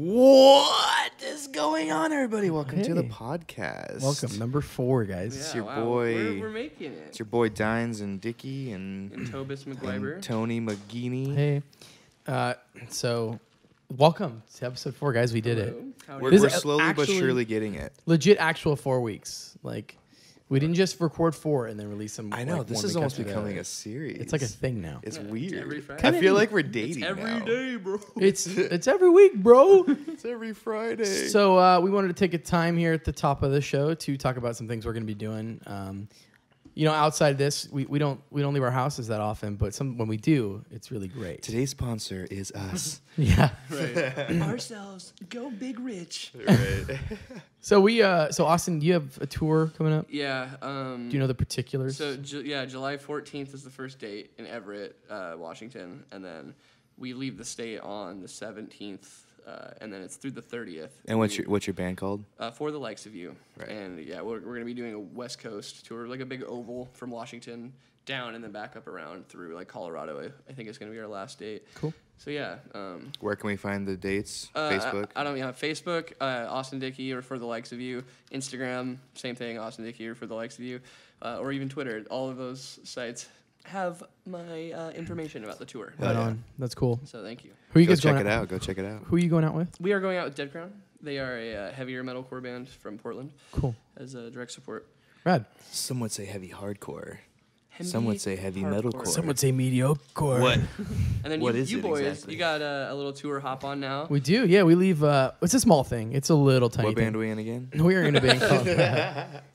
What is going on, everybody? Welcome to the Hey. podcast. Welcome, number four, guys. It's your wow, boy- We're, we're making it. It's your boy Dines and Dickey and, and Tobis and McGuiber. Tony McGeaney. Hey, uh, so welcome to episode four, guys. We did it. Hello. Howdy. We're, This we're is slowly but actually- surely getting it. Legit, actual four weeks. Like, we didn't just record four and then release them. I know like, this is almost becoming other. a series. It's like a thing now. It's Yeah, it's weird. every I feel like we're It's dating every now. day, bro. It's it's every week, bro. It's every Friday. so uh, we wanted to take a time here at the top of the show to talk about some things we're going to be doing. Um, you know, outside this, we, we don't we don't leave our houses that often, but some when we do, it's really great. Today's sponsor is us. Yeah. Right. Ourselves, go big rich. right. So we uh so Austin, do you have a tour coming up? Yeah. Um, Do you know the particulars? So ju- yeah, July 14th is the first date in Everett, uh, Washington, and then we leave the state on the 17th, uh, and then it's through the 30th. And what's your what's your band called? uh, for the likes of you. Right. And yeah, we're, we're gonna be doing a West Coast tour, like a big oval from Washington down and then back up around through like Colorado. I, I think it's gonna be our last date. Cool. So yeah. Um, Where can we find the dates? uh, Facebook. I, I don't yeah, Facebook, uh, Austin Dickey or for the likes of you. Instagram, same thing, Austin Dickey or for the likes of you, uh, or even Twitter. All of those sites have my uh, information about the tour. Hell Right yeah. on. That's cool. So thank you. Who are you Go guys check going it out. Go check it out. Who are you going out with? We are going out with Dead Crown. They are a uh, heavier metalcore band from Portland Cool. as a direct support. Rad. Some would say heavy hardcore. Heavy Some would say heavy hardcore. metalcore. Some would say mediocre. What? And then What you, is you it boys, exactly? you got uh, a little tour hop on now. We do. Yeah, we leave. Uh, it's a small thing. It's a little tiny. What band are we in again? We are in a band called.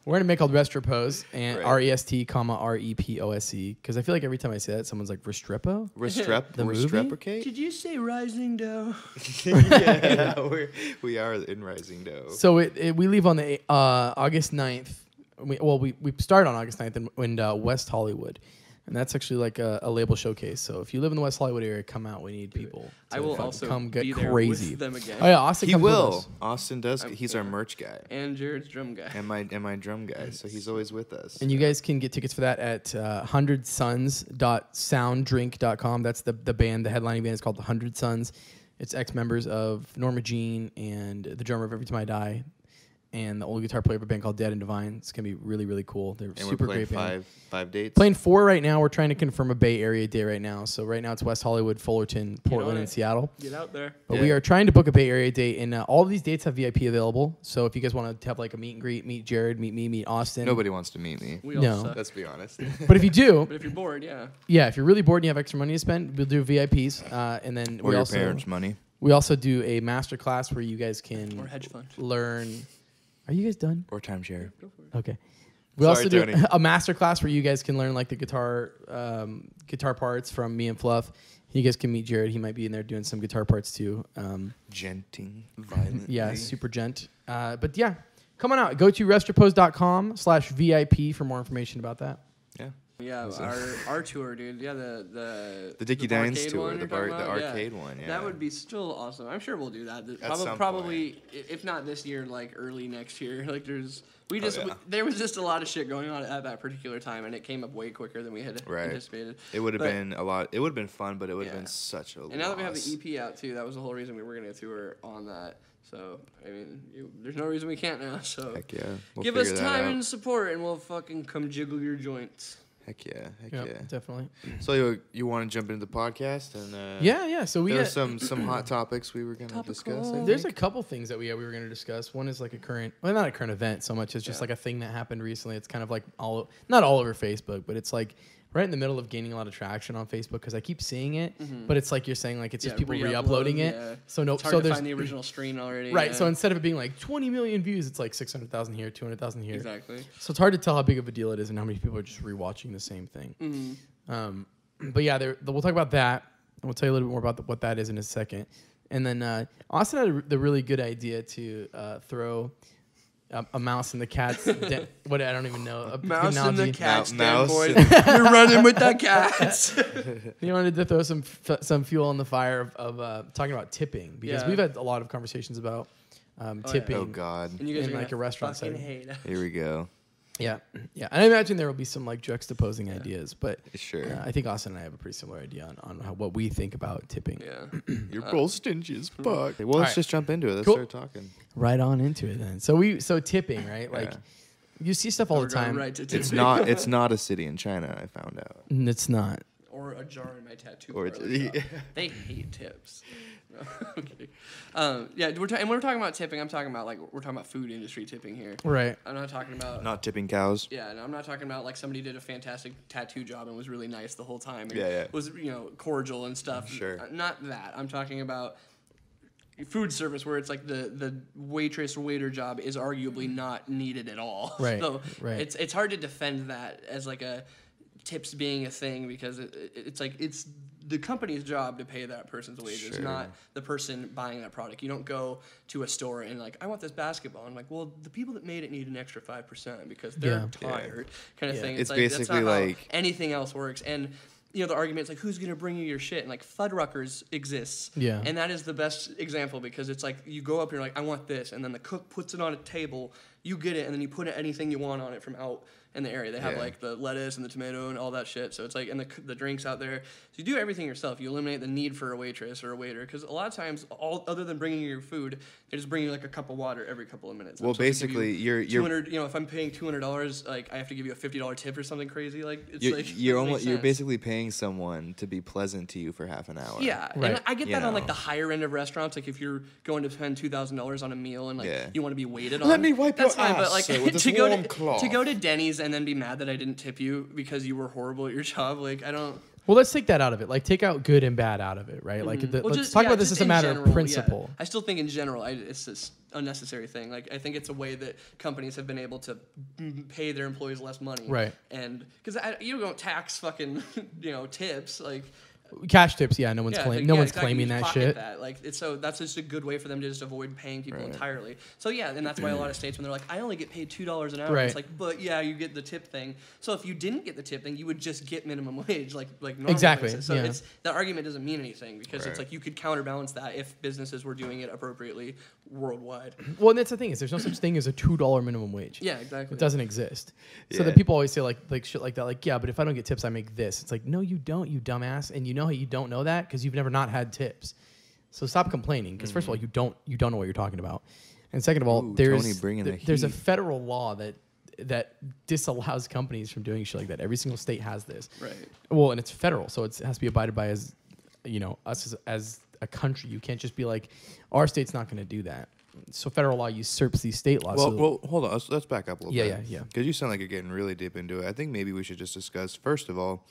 we're in a band called Rest, Repose and Right. R E S T comma R E P O S E because I feel like every time I say that someone's like Restrepo. Restrep, The movie? Restreprecate? Did you say Rising Doe? yeah, we're, we are in Rising Doe. So it, it we leave on the uh, August 9th. We, well, we, we start on August 9th in, in uh, West Hollywood. And that's actually like a, a label showcase. So if you live in the West Hollywood area, come out. We need people. I will fucking also come get be there crazy. with them again. Oh yeah, Austin he will. Austin does. I'm- He's our merch guy And Jared's drum guy. and my and my drum guy. So he's always with us. And you guys can get tickets for that at uh, hundredsons.sounddrink.com. That's the, the band. The headlining band is called the Hundred Suns. It's ex members of Norma Jean and the drummer of Every Time I Die, and the old guitar player of a band called Dead and Divine. It's gonna be really really cool. They're and super we're playing great band. five five dates. Playing four right now. We're trying to confirm a Bay Area day right now. So right now it's West Hollywood, Fullerton, Portland, and. Seattle. Get out there. But we are trying to book a Bay Area date, and uh, all of these dates have VIP available. So if you guys want to have like a meet and greet, meet Jared, meet me, meet Austin. Nobody wants to meet me. We all No. suck. Let's be honest. But if you do, But if you're bored, yeah. yeah, if you're really bored and you have extra money to spend, we'll do VIPs, uh, and then or we your also parents' money. we also do a master class where you guys can Or hedge fund. learn. Are you guys done? Or timeshare. Go for it. Okay. We Sorry, also do Tony. a master class where you guys can learn like the guitar um, guitar parts from me and Fluff. You guys can meet Jared. He might be in there doing some guitar parts too. Um, Djenting violently. yeah, super djent. Uh, but yeah, come on out. Go to restrepose.com slash VIP for more information about that. Yeah. So- our our tour, dude. Yeah, the the The Dickey the Dines tour, the bar, the about? Yeah. arcade one. Yeah. That would be still awesome. I'm sure we'll do that. At Probably, some probably i- if not this year, like early next year. Like there's we Oh, just yeah. we- there was just a lot of shit going on at that particular time, and it came up way quicker than we had Right. anticipated. It would have been a lot. It would have been fun, but it would have Yeah. been such a. And now that we have the EP out too, that was the whole reason we were gonna tour on that. So I mean, you, there's no reason we can't now. So Heck yeah. We'll give us time and support, and we'll fucking come jiggle your joints. Heck yeah. Heck Yeah, yeah. definitely. So you you want to jump into the podcast and uh, Yeah, yeah. So we there got, some some hot topics we were gonna discuss. I There's a couple things that we yeah, we were going to discuss. One is like a current, well, not a current event so much. It's just Yeah. like a thing that happened recently. It's kind of like all, not all over Facebook, but it's like right in the middle of gaining a lot of traction on Facebook because I keep seeing it. But it's like you're saying like it's just Mm-hmm. People re-upload, re-uploading it. yeah. So no, It's hard so to there's find the original screen already. right. yeah. So instead of it being like 20 million views, it's like 600,000 here, 200,000 here. exactly. So it's hard to tell how big of a deal it is and how many people are just rewatching the same thing. Mm-hmm. Um, but yeah, there, we'll talk about that. And we'll tell you a little bit more about the, what that is in a second. And then uh, Austin had a, the really good idea to uh, throw a, a mouse and the cat's. den. what I don't even know. A Mouse and the analogy. cat's Mou- den, mouse boy. in- You're running with the cats. He wanted to throw some f- some fuel on the fire of, of uh, talking about tipping because Yeah. we've had a lot of conversations about um, Oh, yeah. tipping. Oh God. and you guys In, are like, gonna a restaurant fucking setting. hate. it. Here we go. Yeah, yeah, and I imagine there will be some like juxtaposing ideas, but Sure. uh, I think Austin and I have a pretty similar idea on, on how, what we think about tipping. Yeah. You're both stingy as fuck. Well, let's Alright. just jump into it. Let's Cool. start talking. Right on into it then. So we so tipping, right? Like Yeah. you see stuff all We're the time. Right to It's not. It's not a city in China. I found out. It's not. or a jar in my tattoo Or parlor it's- shop. They hate tips. No, Um, yeah, we're ta- and when we're talking about tipping, I'm talking about like we're talking about food industry tipping here. Right. I'm not talking about Not tipping cows. yeah, and I'm not talking about like somebody did a fantastic tattoo job and was really nice the whole time. and Yeah, yeah. Was you know cordial and stuff. Sure. Uh, Not that. I'm talking about food service where it's like the the waitress or waiter job is arguably not needed at all. Right, So right. it's it's hard to defend that as like a tips being a thing because it, it- it's like it's the company's job to pay that person's wages, Sure. not the person buying that product. You don't go to a store and like, I want this basketball. And I'm like, well, the people that made it need an extra five percent because they're Yeah. tired, kind of Yeah. thing. It's like, that's basically not how like- anything else works. And you know, the argument's like, who's gonna bring you your shit? And like, Fuddruckers exists. Yeah. And that is the best example because it's like you go up and you're like, I want this, and then the cook puts it on a table, you get it, and then you put anything you want on it from out in the area. They have Yeah. like the lettuce and the tomato and all that shit. So it's like, and the, the drinks out there. So you do everything yourself. You eliminate the need for a waitress or a waiter because a lot of times, all other than bringing you your food, they just bring you like a cup of water every couple of minutes. Well, I'm supposed basically, you're- you're- hundred. You know, if I'm paying two hundred dollars, like I have to give you a fifty dollar tip or something crazy. Like it's You're, like you're almost. You're basically paying someone to be pleasant to you for half an hour. Yeah, Right. and I get You that on like know. the higher end of restaurants. Like if you're going to spend two thousand dollars on a meal and like Yeah. you want to be waited on. Let on, me wipe that's fine. But like to go to cloth. to go to Denny's and then be mad that I didn't tip you because you were horrible at your job. Like I don't. Well, let's take that out of it. Like take out good and bad out of it, right? Like the, Mm-hmm. Well, let's talk yeah, about this as a matter general, of yeah. principle. I still think in general, I, it's this unnecessary thing. Like I think it's a way that companies have been able to pay their employees less money. Right. And because you don't tax fucking you know tips like. Cash tips, yeah, no one's Yeah, claim, no yeah, one's exactly, claiming that shit. That. Like, it's so that's just a good way for them to just avoid paying people Right. entirely. So yeah, and that's why a lot of states when they're like, I only get paid two dollars an hour. Right. It's like, but yeah, you get the tip thing. So if you didn't get the tip thing, you would just get minimum wage, like like normal Exactly, places. So yeah. it's the argument doesn't mean anything because Right. it's like you could counterbalance that if businesses were doing it appropriately worldwide. Well, and that's the thing is there's no such thing as a two dollar minimum wage. Yeah, exactly. It doesn't exist. So Yeah. that people always say like like shit like that. Like yeah, but if I don't get tips, I make this. It's like no, you don't, you dumbass. And you know how you don't know that because you've never not had tips. So stop complaining because first of all, mm-hmm. you don't you don't know what you're talking about, and second of all, Ooh, there's bringing the there's a heat. federal law that that disallows companies from doing shit like that. Every single state has this. Right. Well, and it's federal, so it's, it has to be abided by as, you know, us as, as a country. You can't just be like, our state's not going to do that. So federal law usurps these state laws. Well, so- well, hold on. Let's, let's back up a little Yeah, bit. yeah, yeah. Because you sound like you're getting really deep into it. I think maybe we should just discuss first of all,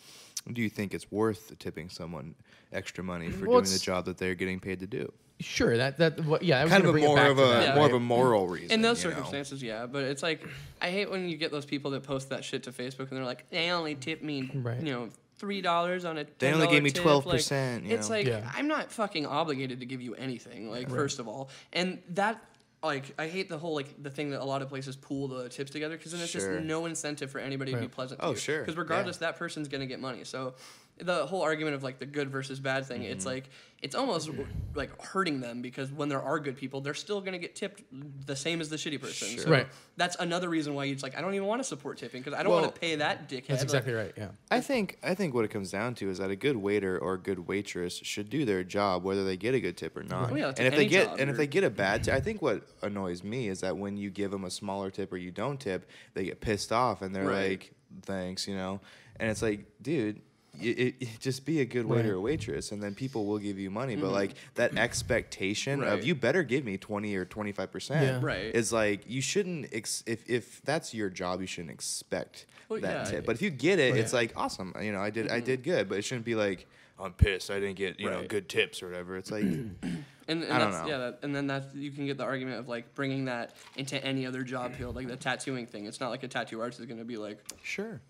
do you think it's worth tipping someone extra money for Well, doing the job that they're getting paid to do? sure, that that what, yeah, I was Kind of a bring it more back of a that, Yeah. more right? of a moral reason. In those you know? circumstances, yeah, but it's like I hate when you get those people that post that shit to Facebook and they're like, they only tip me, Right. you know, three dollars on a. They only $10 gave me 12%, Like, you it's know? like Yeah. I'm not fucking obligated to give you anything. Like first of all, and that. Like I hate the whole like the thing that a lot of places pool the tips together because then it's Sure. just no incentive for anybody to be Right. pleasant. Oh, to you. sure, Because yeah. regardless, that person's gonna get money. So the whole argument of like the good versus bad thing, it's mm-hmm. like it's almost like hurting them because when there are good people, they're still gonna get tipped the same as the shitty person. Sure. So Right. that's another reason why it's like I don't even want to support tipping because I don't Well, want to pay that dickhead. That's Like, exactly right. Yeah. I think I think what it comes down to is that a good waiter or a good waitress should do their job whether they get a good tip or not. Oh, yeah, it's and if they get job, and if they get a bad tip, I think what annoys me is that when you give them a smaller tip or you don't tip, they get pissed off and they're Right. like, "Thanks," you know. And it's like, dude, y it, it- just be a good waiter Right. or waitress, and then people will give you money. But like that expectation Mm-hmm. Right. of you better give me twenty or twenty five percent, Yeah. Right. is like you shouldn't. Ex- if if that's your job, you shouldn't expect Well, that yeah. tip. But if you get it, Right. it's like awesome. You know, I did I did good, but it shouldn't be like I'm pissed. I didn't get you know good tips or whatever. It's like And, and I don't that's, know. Yeah, that, and then that you can get the argument of like bringing that into any other job field, like the tattooing thing. It's not like a tattoo artist is gonna be like, sure,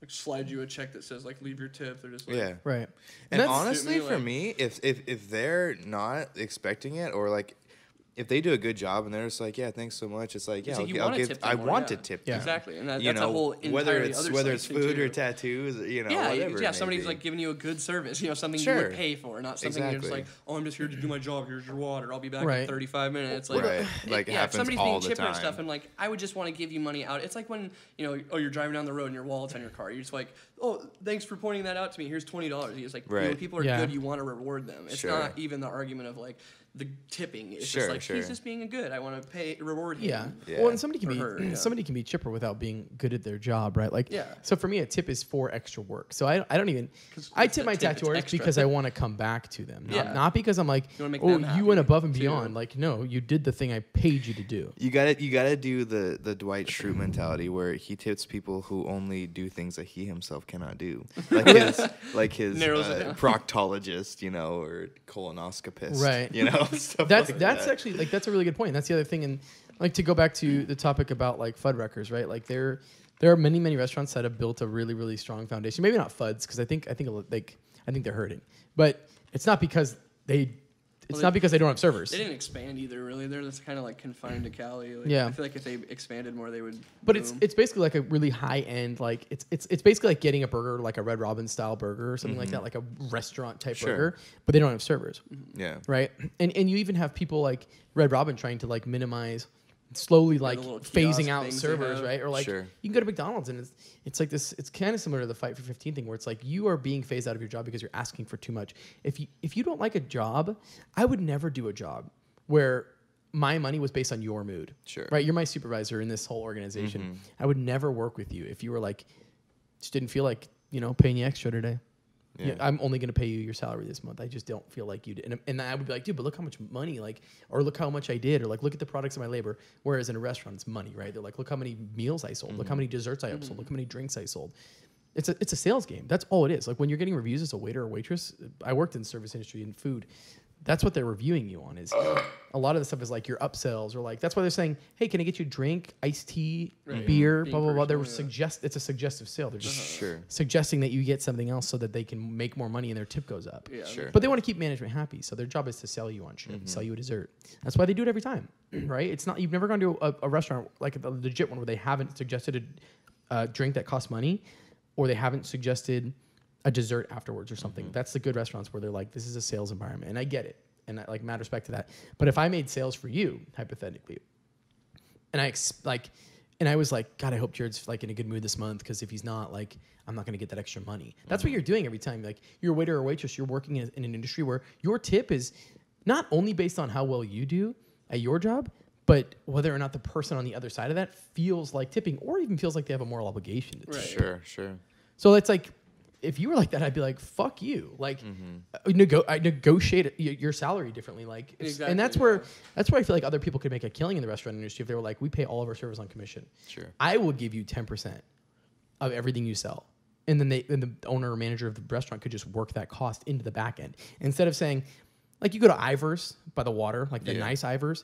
like slide you a check that says like leave your tip. They're just like, yeah. Right. And that's- honestly, me, for me, if if if they're not expecting it or like if they do a good job and they're just like, yeah, thanks so much. It's like, yeah, It's I'll, like you I'll wanna give. tip I more, want yeah. to tip Yeah. Exactly, and that, You that's know, a whole whether it's other whether it's thing, food or tattoos, you know, yeah, you- whatever. yeah. Somebody's like giving you a good service, you know, something you would pay for, not something you're just like, oh, I'm just here to do my job. Here's your water. I'll be back Right. in 35 minutes. Like, Right. Like, it yeah, if happens somebody's all being the chipper and time. stuff, and like, I would just want to give you money out. It's like when you know, oh, you're driving down the road and your wallet's on your car. You're just like, oh, thanks for pointing that out to me. Here's twenty dollars. It's like, you know, people are Yeah. good, you want to reward them. It's Sure. not even the argument of like the tipping. It's Sure, just like sure. he's just being a good. I want to pay reward him. Yeah. Yeah. Well, and somebody can be her, yeah. somebody can be chipper without being good at their job, right? Like, Yeah. So for me, a tip is for extra work. So I, I don't even I tip my tip, it's tattooers because I want to come back to them, not, Yeah. not because I'm like, You oh, you went above and too. beyond. Like, no, you did the thing I paid you to do. You gotta you gotta do the the Dwight Schrute mentality where he tips people who only do things that he himself cannot do, like his like his uh, proctologist, you know, or colonoscopist, Right. You know, stuff That's like that's that. actually like that's a really good point. That's the other thing, and like to go back to the topic about like Fuddruckers, right? Like there, there are many many restaurants that have built a really really strong foundation. Maybe not Fuds because I think I think like I think they're hurting, but it's not because they. It's Well, not they- because they don't have servers. They didn't expand either, really. They're just kind of like confined to Cali. Like, Yeah. I feel like if they expanded more, they would. But it's boom. it's basically like a really high end like it's it's it's basically like getting a burger like a Red Robin style burger or something like that like a restaurant type Mm-hmm. Sure. burger, but they don't have servers, yeah. right? And and you even have people like Red Robin trying to like minimize slowly like phasing out servers, right? Or like Sure. you can go to McDonald's and it's it's like this it's kind of similar to the fight for 15 thing where it's like you are being phased out of your job because you're asking for too much. If you if you don't like a job, I would never do a job where my money was based on your mood. Sure. Right? You're my supervisor in this whole organization. I would never work with you if you were like just didn't feel like, you know, paying you extra today. Yeah. I'm only going to pay you your salary this month. I just don't feel like you did. And, and I would be like, dude, but look how much money, like, or look how much I did, or like, look at the products of my labor. Whereas in a restaurant, it's money, right? They're like, look how many meals I sold, look how mm-hmm. many desserts I sold, look how mm-hmm. many drinks I sold. It's a, it's a sales game. That's all it is. Like when you're getting reviews as a waiter or waitress, I worked in the service industry and food. That's what they're reviewing you on is a lot of the stuff is like your upsells or like that's why they're saying, hey, can I get you a drink, iced tea, Right. beer, Being blah blah blah. They're personal, yeah. suggest it's a suggestive sale. They're just Sure. suggesting that you get something else so that they can make more money and their tip goes up. Yeah. Sure. But they want to keep management happy, so their job is to sell you on shit, Mm-hmm. sell you a dessert. That's why they do it every time, right? It's not you've never gone to a, a restaurant like a legit one where they haven't suggested a uh, drink that costs money, or they haven't suggested a dessert afterwards or something. Mm-hmm. That's the good restaurants where they're like, this is a sales environment, and I get it, and I like mad respect to that. But if I made sales for you, hypothetically, and I ex- like, and I was like, God, I hope Jared's like in a good mood this month because if he's not, like, I'm not gonna get that extra money. That's what you're doing every time. Like, you're a waiter or waitress. You're working in, in an industry where your tip is not only based on how well you do at your job, but whether or not the person on the other side of that feels like tipping, or even feels like they have a moral obligation to tip. Right. Sure. Sure. So it's like, if you were like that, I'd be like, "Fuck you!" Like, uh, nego- I negotiate y- your salary differently. Like, Exactly, and that's yeah. where that's where I feel like other people could make a killing in the restaurant industry if they were like, "We pay all of our servers on commission." Sure. I would give you ten percent of everything you sell, and then they, then the owner or manager of the restaurant could just work that cost into the back end instead of saying, like, you go to Ivar's by the water, like the Yeah. nice Ivar's,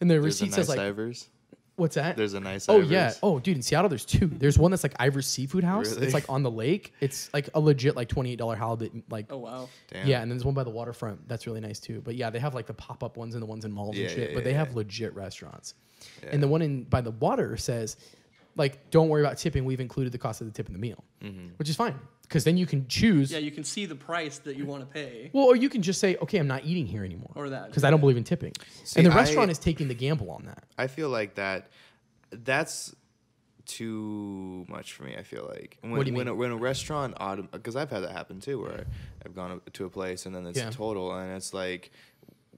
and the There's a receipt nice says like, Ivar's. "What's that?" There's a nice. Oh Ivar's. yeah. Oh dude, in Seattle there's two. There's one that's like Ivar's Seafood House. Really? It's like on the lake. It's like a legit like twenty eight dollar halibut. Like Oh wow. Damn. yeah, and then there's one by the waterfront. That's really nice too. But yeah, they have like the pop up ones and the ones in malls Yeah, and shit. yeah, but they have yeah. legit restaurants. Yeah. And the one in by the water says, like, don't worry about tipping. We've included the cost of the tip in the meal, Mm-hmm. which is fine because then you can choose. Yeah, you can see the price that you want to pay. well, or you can just say, okay, I'm not eating here anymore, Or that, because I don't believe in tipping. See, and the I- restaurant is taking the gamble on that. I feel like that. That's too much for me. I feel like when What do you when, mean? A, when a restaurant autom because I've had that happen too, where I've gone to a place and then it's Yeah. total and it's like,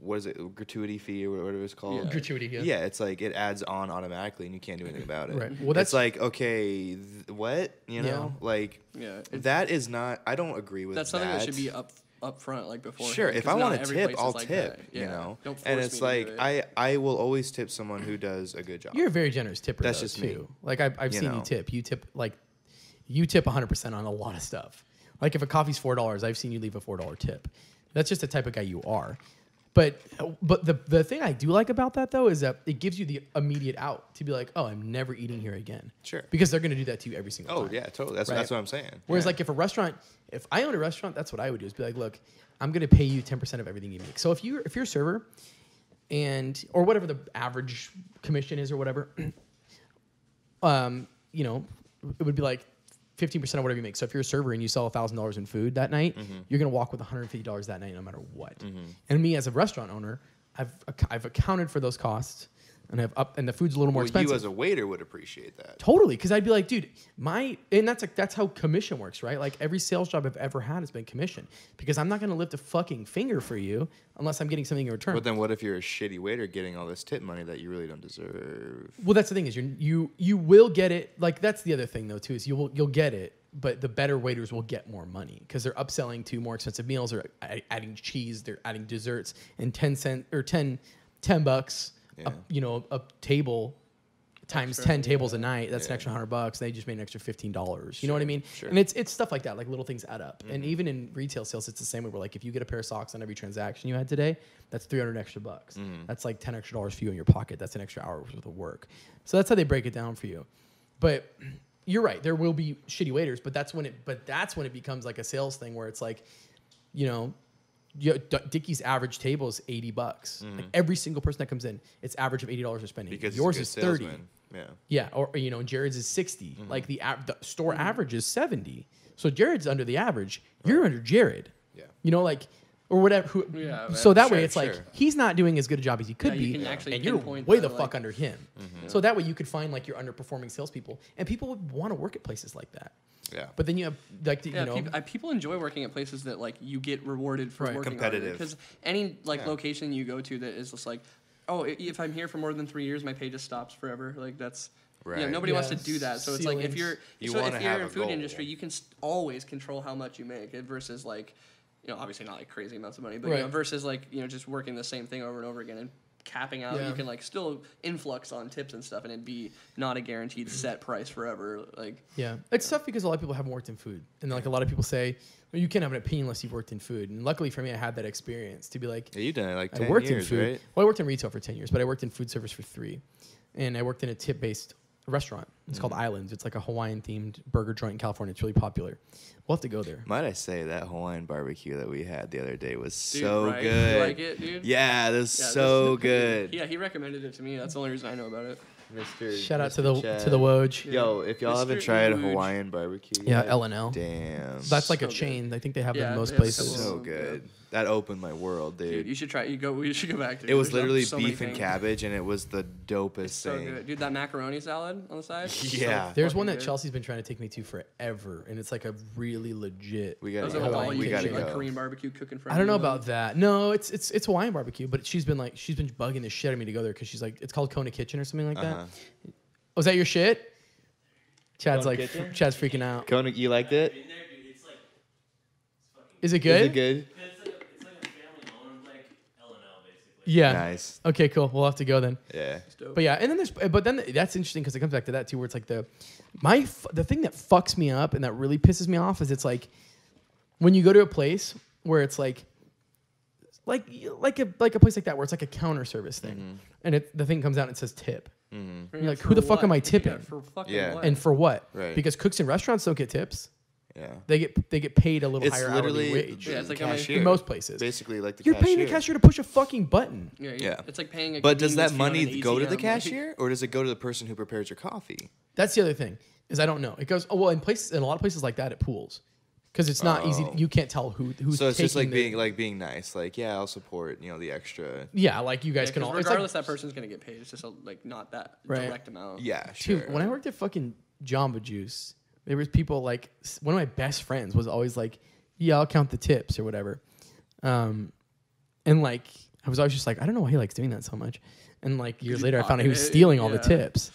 what is it, gratuity fee or whatever it's called? Yeah. Gratuity, yeah. Yeah, it's like it adds on automatically and you can't do anything about it. Right. Well, Well, that's- that's like okay, th- what you Yeah. know, like Yeah. That is not. I don't agree with that. that's that. something that should be up up front, like before. Sure, if I want to tip, I'll tip. You know, Don't force and me it's to do like it. I I will always tip someone who does a good job. You're a very generous tipper. That's though, just me. Like I've, I've You seen you tip. You tip like you tip 100 percent on a lot of stuff. Like if a coffee's four dollars, I've seen you leave a four dollar tip. That's just the type of guy you are. But but the the thing I do like about that though is that it gives you the immediate out to be like, oh, I'm never eating here again. Sure. Because they're gonna do that to you every single Oh time. yeah, totally. That's Right. that's what I'm saying. Whereas Yeah. like if a restaurant, if I owned a restaurant, that's what I would do is be like, look, I'm gonna pay you 10% of everything you make. So if you if you're a server, and or whatever the average commission is or whatever. um, you know, it would be like. 15% of whatever you make. So if you're a server and you sell $1,000 in food that night, mm-hmm. you're going to walk with $150 that night no matter what. Mm-hmm. And me as a restaurant owner, I've, I've accounted for those costs and I've up and the food's a little more Well, expensive. you as a waiter would appreciate that. Totally, because I'd be like, dude, my and that's like that's how commission works, right? Like every sales job I've ever had has been commission because I'm not gonna lift a fucking finger for you unless I'm getting something in return. But then what if you're a shitty waiter getting all this tip money that you really don't deserve? well, that's the thing is you you you will get it. Like that's the other thing though too is you will you'll get it, but the better waiters will get more money because they're upselling to more expensive meals or adding cheese, they're adding desserts and ten cent or 10, 10 bucks, a, you know, a table. Times Extra, ten tables a night, that's an extra hundred bucks. They just made an extra fifteen dollars. You know what I mean? sure. Mm-hmm. And it's it's stuff like that. Like little things add up. And even in retail sales, it's the same way. we're like if you get a pair of socks on every transaction you had today, that's three hundred extra bucks. Mm-hmm. That's like ten extra dollars for you in your pocket. That's an extra hour worth of work. So that's how they break it down for you. But you're right. There will be shitty waiters, but that's when it. But that's when it becomes like a sales thing where it's like, you know, you, D- Dickey's average table is eighty bucks. Like every single person that comes in, it's average of eighty dollars they're spending. Mm-hmm. Because yours is a thirty. salesman. Yeah. Yeah, or you know, Jared's is 60. Mm-hmm. Like the, av- the store average is 70. So Jared's under the average. You're under Jared. Yeah. You know, like or whatever. Who, Yeah, so that way, Sure, it's like he's not doing as good a job as he could Yeah, you be, can actually and you're way the, the like- fuck under him. Mm-hmm. So that way, you could find like your underperforming salespeople, and people would want to work at places like that. Yeah. But then you have like the, Yeah, you know, people, I, people enjoy working at places that like you get rewarded for Right. working Competitive. Because any like Yeah. location you go to that is just like, oh, if I'm here for more than three years, my pay just stops forever. Like that's. Yeah, Right. nobody wants to do that. So it's like if you're You so wanna if you're in food goal. industry, you can st- always control how much you make eh, versus like, you know, obviously not like crazy amounts of money, but you know, versus like you know just working the same thing over and over again and capping out. Yeah. You can like still influx on tips and stuff, and it'd be not a guaranteed set price forever. Like Yeah, it's tough because a lot of people haven't worked in food, and like a lot of people say, well, you can't have an opinion unless you've worked in food. And luckily for me, I had that experience to be like, Yeah, you've done it like I 10 worked years, in food. right? Well, I worked in retail for ten years, but I worked in food service for three, and I worked in a tip-based restaurant. It's Mm. called Islands. It's like a Hawaiian-themed burger joint in California. It's really popular. We'll have to go there. Might I say that Hawaiian barbecue that we had the other day was Dude, so right? You good. like it, dude? Yeah, it was Yeah, this- so good. Yeah, he recommended it to me. That's the only reason I know about it. Mr. Shout out to Mr. the Chad. to the Woj. Yo, if y'all haven't Mr. tried Ooge. Hawaiian barbecue, Yeah, yet, L&L. Damn, That's like So a good. chain. I think they have them Yeah, in most they have places. several. so Yeah. good. That opened my world, dude. Dude, you should try. You go. We should go back to. it was There's literally so beef and cabbage, and it was the dopest So thing. good, dude. That macaroni salad on the side. so Yeah. There's one that good. Chelsea's been trying to take me to forever, and it's like a really legit. We gotta are go. like we gotta do, like go. Korean barbecue cooking for. I don't know about that. No, it's it's it's Hawaiian barbecue, but she's been like she's been bugging the shit out of me to go there because she's like it's called Kona Kitchen or something like Uh-huh. that. Was that your shit? Chad's Kona like Kitchen? Chad's freaking out. Kona, you liked it? Been there, dude. It's like. Is it good? Is it good? It's like a, it's like a family owned like L and L basically. Yeah. Nice. Okay, cool. We'll have to go then. Yeah. But yeah, and then there's but then that's interesting because it comes back to that too, where it's like the my f- the thing that fucks me up and that really pisses me off is it's like when you go to a place where it's like like like a like a place like that where it's like a counter service thing, and it the thing comes out and it says tip, Mm-hmm. You're like, who the fuck am I tipping? for fucking Yeah. what? and for what? Right. Because cooks in restaurants don't get tips. Yeah. They get they get paid a little It's higher literally hourly wage. Yeah, it's like cashier. in most places, Basically, like the cashier. you're cashier. paying the cashier to push a fucking button. yeah, you- Yeah. It's like paying a. But does that convenience fee on money go to the ATM, like- cashier, or does it go to the person who prepares your coffee? That's the other thing is I don't know. It goes oh well in places in a lot of places like that it pools because it's not easy. Oh. You can't tell who who's so it's just like the- being like being nice. Like, yeah, I'll support. You know, the extra. yeah, like you guys Yeah, can 'cause all. It's regardless, like, that person's gonna get paid. It's just a, like not that Right. direct amount. Yeah, sure. Dude, when I worked at fucking Jamba Juice, there was people like one of my best friends was always like, "Yeah, I'll count the tips or whatever," um, and like I was always just like, I don't know why he likes doing that so much, and like years later I found out he was stealing all the yeah. tips.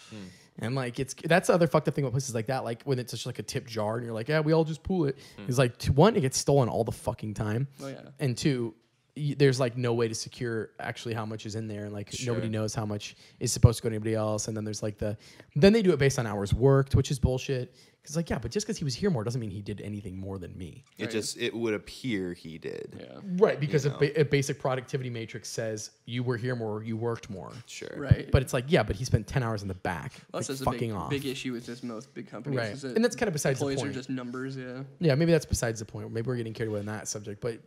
And like it's that's the other fucked up thing about places like that. Like when it's just like a tip jar and you're like, yeah, we all just pool it. It's like one, it gets stolen all the fucking time, Oh yeah. and two, y- there's like no way to secure actually how much is in there, and like nobody knows how much is supposed to go to anybody else. And then there's like the, then they do it based on hours worked, which is bullshit. Because like yeah, but just because he was here more doesn't mean he did anything more than me. it Right. just it would appear he did. Yeah. Right, because You a, ba- a basic productivity matrix says you were here more, you worked more. Sure. Right. But it's like yeah, but he spent ten hours in the back, Plus, like, that's a fucking big, off. big issue with just most big companies. Right. is that And that's kinda besides the employees point. are just numbers. Yeah. Yeah, maybe that's besides the point. Maybe we're getting carried away on that subject. But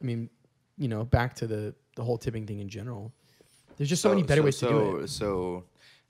I mean, you know, back to the the whole tipping thing in general. There's just so, many better ways so, to do it. So,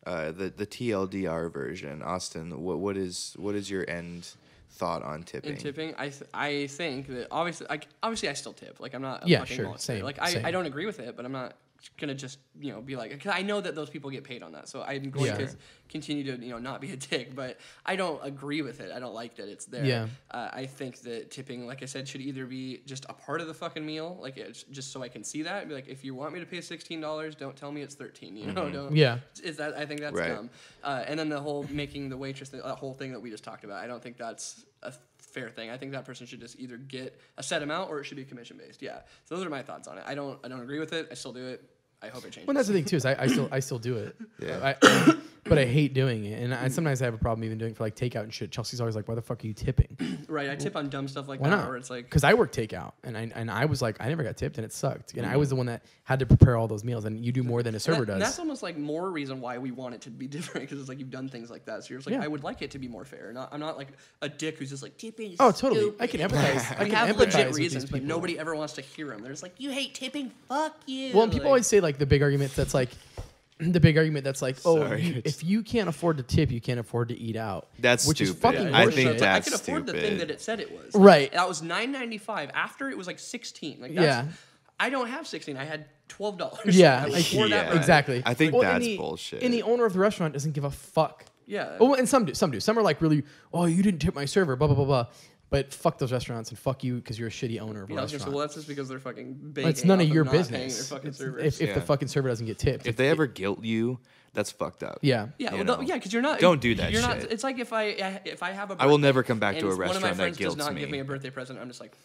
uh, the the TLDR version, Austin. What what is what is your end thought on tipping? In tipping, I th- I think that obviously, like obviously, I still tip. Like I'm not. A Yeah, fucking sure, monster. same, Like I, same. I don't agree with it, but I'm not gonna just you know be like. Cause I know that those people get paid on that, so I'm going Yeah. to continue to you know not be a dick. But I don't agree with it. I don't like that it's there. Yeah. Uh, I think that tipping, like I said, should either be just a part of the fucking meal, like it's just so I can see that. and Be like, if you want me to pay sixteen dollars, don't tell me it's thirteen. You know, don't. Yeah. Is that I think that's Right. dumb. Uh, and then the whole making the waitress, the, that whole thing that we just talked about. I don't think that's a fair thing. I think that person should just either get a set amount or it should be commission based. Yeah. So those are my thoughts on it. I don't I don't agree with it. I still do it. I hope it changes. Well, that's the thing too. Is I, I still I still do it. Yeah. I, but I hate doing it, and I, sometimes I have a problem even doing it for like takeout and shit. Chelsea's always like, "Why the fuck are you tipping?" right. I tip on dumb stuff like Why that, not? where it's like because I work takeout, and I and I was like, I never got tipped, and it sucked. And I was mm. the one that had to prepare all those meals, and you do more than a server that- does. That's almost like more reason why we want it to be different because it's like you've done things like that. So you're just like, Yeah. I would like it to be more fair. Not, I'm not like a dick who's just like tipping. is Oh, totally. stupid." I can empathize. I we can have empathize legit with reasons, but people. nobody ever wants to hear them. They're just like, you hate tipping. Fuck you. Well, and people Like- always say like the big argument that's like, the big argument that's like, oh, Sorry, you, if you can't afford to tip, you can't afford to eat out. That's which is stupid. fucking I horseshit. think But I that's could afford the thing that it said it was. Right. That was nine ninety five. After it was like sixteen. Like that's, Yeah. I don't have sixteen. I had twelve dollars. Yeah, I like, afford that Yeah. exactly. I think Well, and that's the- bullshit. And the owner of the restaurant doesn't give a fuck. Yeah. Oh, and some do. Some do. Some are like really, oh, you didn't tip my server, blah blah blah blah. But fuck those restaurants and fuck you because you're a shitty owner of a Yeah, I was gonna say, restaurant. well, that's just because they're fucking Well, banking. it's none of your not paying business. Their fucking It's- servers. if if the Yeah. fucking server doesn't get tipped, If they ever guilt you, that's fucked up. yeah, yeah, you well, know. yeah, because you're not. Don't do that You're not. shit. It's like if I if I have a. I will never come back to and a One of my restaurant that friends does guilts not me. give me a birthday present. I'm just like,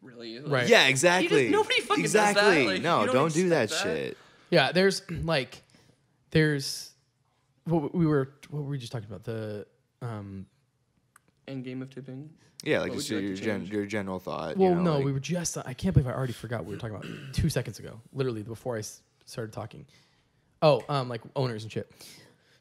really? Like, Right. Yeah, exactly. nobody fucking does that. exactly. Like, no, you don't don't do that, expect that. shit. yeah. There's like, there's, what we were what were we just talking about the. Um, End game of tipping. Yeah, like What just you your like gen, your general thought. well, you know, no, like- we were just. I can't believe I already forgot what we were talking about two seconds ago. Literally before I s- started talking. Oh, um, like owners and shit.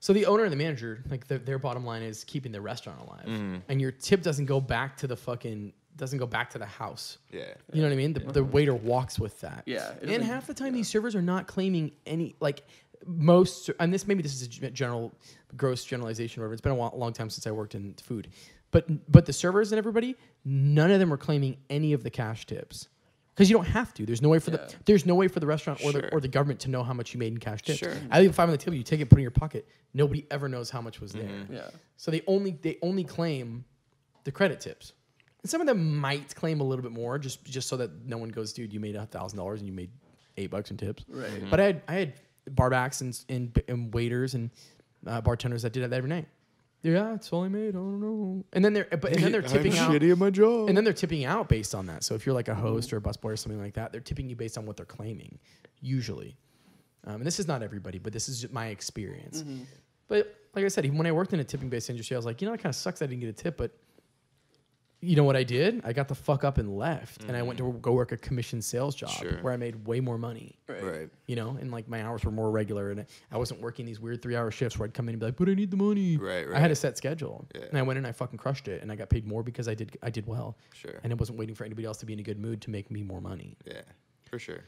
So the owner and the manager, like the, their bottom line is keeping the restaurant alive, Mm-hmm. and your tip doesn't go back to the fucking doesn't go back to the house. Yeah. You know what I mean? The, the waiter walks with that. Yeah, And half the time, these servers are not claiming any like most. And this maybe this is a general, gross generalization. Or whatever. It's been a long time since I worked in food, but but the servers and everybody, none of them are claiming any of the cash tips. Because you don't have to. There's no way for Yeah. the there's no way for the restaurant or the or the government to know how much you made in cash tips. Sure. I leave five on the table. You take it, put it in your pocket. Nobody ever knows how much was there. Yeah. So they only they only claim the credit tips. And some of them might claim a little bit more, just just so that no one goes, dude, you made a thousand dollars and you made eight bucks in tips. Right. Mhm. But I had I had barbacks and and, and waiters and uh, bartenders that did that every night. Yeah, it's all I made. I don't know. And then they're but and then they're tipping out. Shitty at my job. And then they're tipping out based on that. So if you're like a host or a busboy or something like that, they're tipping you based on what they're claiming, usually. Um, and this is not everybody, but this is just my experience. But like I said, when I worked in a tipping based industry, I was like, you know, it kind of sucks I didn't get a tip, but you know what I did? I got the fuck up and left, and I went to mm. go work a commission sales job Sure. where I made way more money. Right. right. You know, and like my hours were more regular, and I wasn't working these weird three-hour shifts where I'd come in and be like, "But I need the money." Right, Right. I had a set schedule, Yeah. and I went in, and I fucking crushed it, and I got paid more because I did I did well. Sure. And I wasn't waiting for anybody else to be in a good mood to make me more money. Yeah. For sure.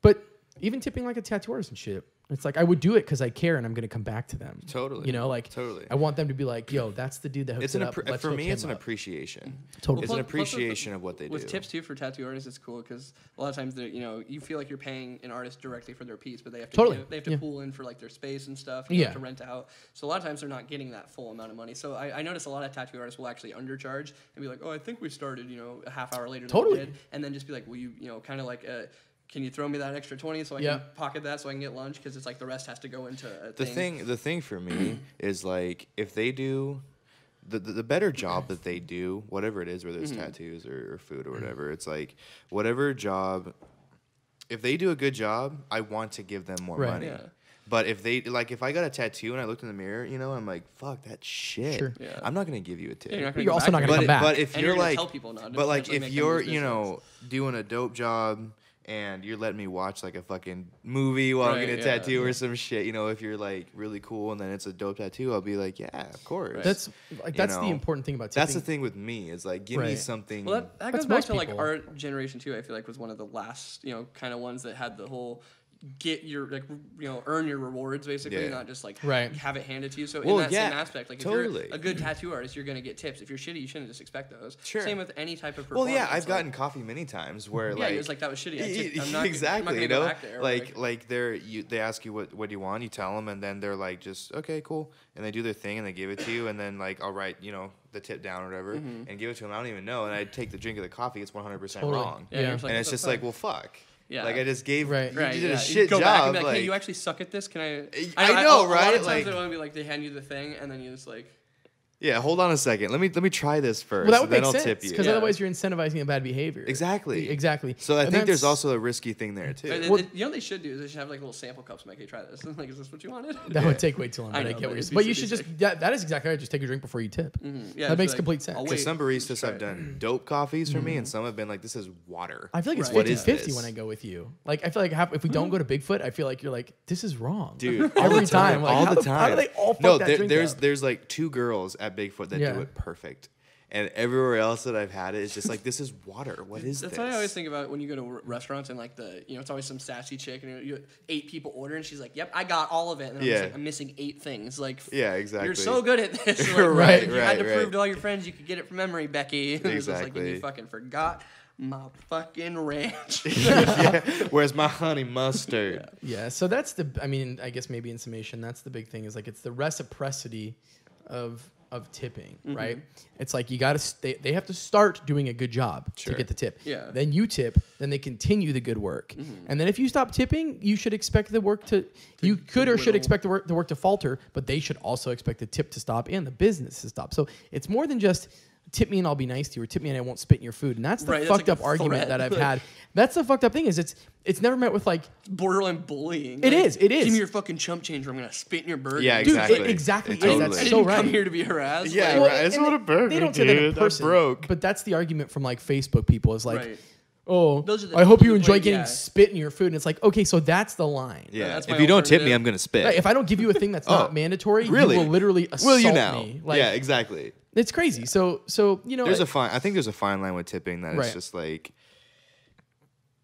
But even tipping like a tattoo artist and shit, it's like I would do it because I care and I'm gonna come back to them. Totally. You know, like Totally. I want them to be like, "Yo, that's the dude that hooks It's it up." appre- for me. It's him an up." appreciation. Totally. It's an Plus- plus with- appreciation of what they with do. With tips too for tattoo artists, it's cool because a lot of times they you know you feel like you're paying an artist directly for their piece, but they have to Totally, give- they have to yeah. pull in for like their space and stuff. You Yeah. to rent out. So a lot of times they're not getting that full amount of money. So I, I notice a lot of tattoo artists will actually undercharge and be like, oh, I think we started you know a half hour later Totally. than we did, and then just be like, will you you know kind of like uh can you throw me that extra twenty so I Yeah. can pocket that so I can get lunch because it's like the rest has to go into a the thing the thing for me is like if they do the, the, the better job that they do whatever it is whether it's mm-hmm. tattoos or, or food or mm-hmm. whatever it's like whatever job if they do a good job i want to give them more Right. money Yeah. but if they like if i got a tattoo and i looked in the mirror you know i'm like fuck that shit Sure. Yeah. i'm not gonna give you a tip Yeah, you're not You're also back not gonna but, come back. but if And you're you're like tell people not but like if you're you know doing a dope job and you're letting me watch like a fucking movie while I'm getting a yeah, tattoo yeah. or some shit, you know, if you're like really cool and then it's a dope tattoo, I'll be like, yeah, of course. That's like that's the know, important thing about tipping. That's the thing with me is like, give me something. Well, that, that goes back most to like our generation too. I feel like was one of the last, you know, kind of ones that had the whole get your like you know earn your rewards basically, Yeah. not just like Right. have it handed to you. So Well, in that yeah, same aspect, like totally. if you're a good tattoo artist, you're gonna get tips. If you're shitty, you shouldn't just expect those. Sure. Same with any type of Well, yeah, I've like- gotten coffee many times where Yeah, like it was like that was shitty. I Y- tipped- y- I'm not- I'm not exactly, gonna you go know, back there, like like they're you they ask you what what do you want, you tell them, and then they're like just okay, cool, and they do their thing and they give it to you, and then like I'll write you know the tip down or whatever Mm-hmm. and give it to them. I don't even know, and I take the drink of the coffee, it's one hundred percent Totally. wrong, Yeah, Yeah. you're like, and it's the just like well fuck, Yeah. like I just gave Right. you Right, did yeah. a shit go job, back and be like, like hey, you actually suck at this. Can I? I know, right A lot right? of times Like- they want to be like, they hand you the thing, and then you just like, yeah, hold on a second, let me let me try this first, Well, that would then make I'll sense tip you. because Yeah. otherwise you're incentivizing a bad behavior. Exactly. Exactly. So I And think there's also a risky thing there too. Well- they- you know what they should do is they should have like little sample cups. and Like, hey, try this. like, is this what you wanted? That would take way too long. I But I, know, get but what you're saying. But you should just that, that is exactly right. Just take a drink before you tip. Mm-hmm. Yeah, that makes like, complete sense. Because some baristas have done dope coffees for me, and mm-hmm. some have been like, "This is water." I feel like it's Right. 50 is 50 when I go with you. Like, I feel like if we don't go to Bigfoot, I feel like you're like, this is wrong. Dude, Every time, time, all the the- how time. do they all fuck no, that there- there's there's like two girls at Bigfoot that Yeah. do it perfect, and everywhere else that I've had it, it's just like this is water. What is That's this? That's what I always think about when you go to r- restaurants and like the you know it's always some sassy chick and you, you eight people order and she's like, "Yep, I got all of it." And I'm, just Yeah. like, I'm missing eight things. Like, Yeah, exactly. You're so good at this. Like, Right, right. You had to right, prove to all your friends you could get it from memory, Becky. it's like and you fucking forgot my fucking ranch. yeah. Where's my honey mustard? Yeah, so that's the. I mean, I guess maybe in summation, that's the big thing is like it's the reciprocity of of tipping, Mm-hmm. right? It's like you got to they, they have to start doing a good job Sure. to get the tip. Yeah. Then you tip, then they continue the good work, and then if you stop tipping, you should expect the work to. you could or should expect the work the work to falter, but they should also expect the tip to stop and the business to stop. So it's more than just. Tip me and I'll be nice to you, or tip me and I won't spit in your food. And that's the Right, that's fucked like up a argument threat. that I've had. That's the fucked up thing is it's it's never met with like Borderline bullying. It is, it is. Give me your fucking chump change or I'm gonna spit in your burger. Yeah, Dude, exactly. it- exactly. It is. totally- That's I so didn't right. come here to be harassed. Yeah, Like, right. and It's not a burger, They don't say that in dude. I'm person, broke. But that's the argument from like Facebook people is like, Right. oh, Those are the I hope people you who enjoy play- getting yeah. spit in your food. And it's like, okay, so that's the line. Yeah. that's if you don't tip me, alternative. I'm gonna spit. Right, if I don't give you a thing that's Oh, not mandatory, really? you will literally assault Will you now? me. Like, yeah, exactly. It's crazy. So, so you know, There's a fine. I think there's a fine line with tipping that Right. it's just like.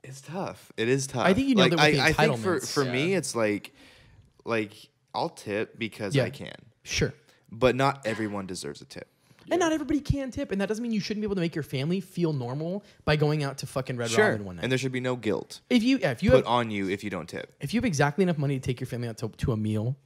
It's tough. It is tough. I think you know like, that I, I think for for me, it's like, like I'll tip because Yeah. I can, sure. but not everyone deserves a tip. And not everybody can tip, and that doesn't mean you shouldn't be able to make your family feel normal by going out to fucking Red Robin one night. and there should be no guilt if you, yeah, if you put have, on you if you don't tip. if you have exactly enough money to take your family out to, to a meal,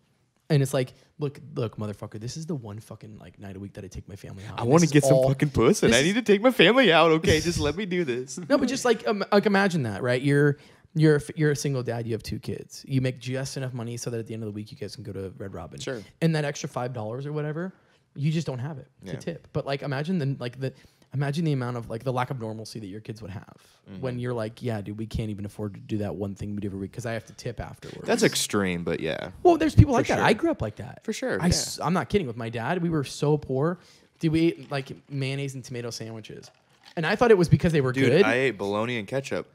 and it's like, look, look, motherfucker, this is the one fucking like night a week that I take my family out. I want to get some all- fucking puss, and I need to take my family out. Okay, just let me do this. No, but just like um, like imagine that, right? You're you're a you're a single dad. You have two kids. You make just enough money so that at the end of the week you guys can go to Red Robin. Sure. And that extra five dollars or whatever, you just don't have it to Yeah. tip. But like imagine the like the imagine the amount of like the lack of normalcy that your kids would have Mm-hmm. when you're like, yeah, dude, we can't even afford to do that one thing we do every week because I have to tip afterwards. That's extreme, but yeah. Well, there's people like that. sure. I grew up like that. For sure, I yeah. am not kidding. With my dad, we were so poor. Did we eat like mayonnaise and tomato sandwiches? And I thought it was because they were Dude, good. I ate bologna and ketchup.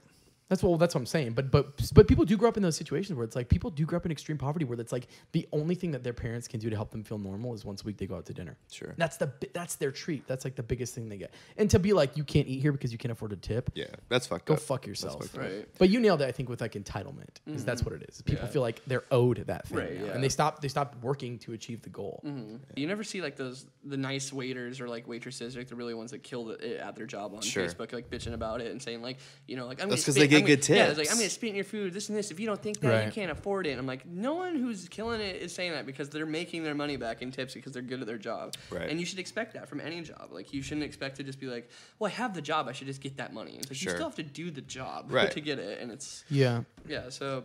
That's well, that's what I'm saying. But but but people do grow up in those situations where it's like people do grow up in extreme poverty where it's like the only thing that their parents can do to help them feel normal is once a week they go out to dinner. Sure. That's the that's their treat. That's like the biggest thing they get. And to be like you can't eat here because you can't afford a tip. Yeah, that's fucked Go up. Go fuck yourself. fucked up. Right. But you nailed it, I think, with like entitlement, because that's mm-hmm. what it is. People Yeah. feel like they're owed that thing, Right, now, yeah. and they stop they stop working to achieve the goal. Mm-hmm. You never see like those the nice waiters or like waitresses, like the really ones that kill it eh, at their job on Sure. Facebook, like bitching about it and saying like, you know, like I'm That's gonna 'cause they get I'm gonna- good Yeah, it's like. I'm gonna spit in your food, this and this. If you don't think that, you can't afford it. And I'm like, no one who's killing it is saying that because they're making their money back in tips because they're good at their job. Right. And you should expect that from any job. Like you shouldn't expect to just be like, well, I have the job, I should just get that money. It's like Sure. you still have to do the job Right. to get it, and it's Yeah, yeah. So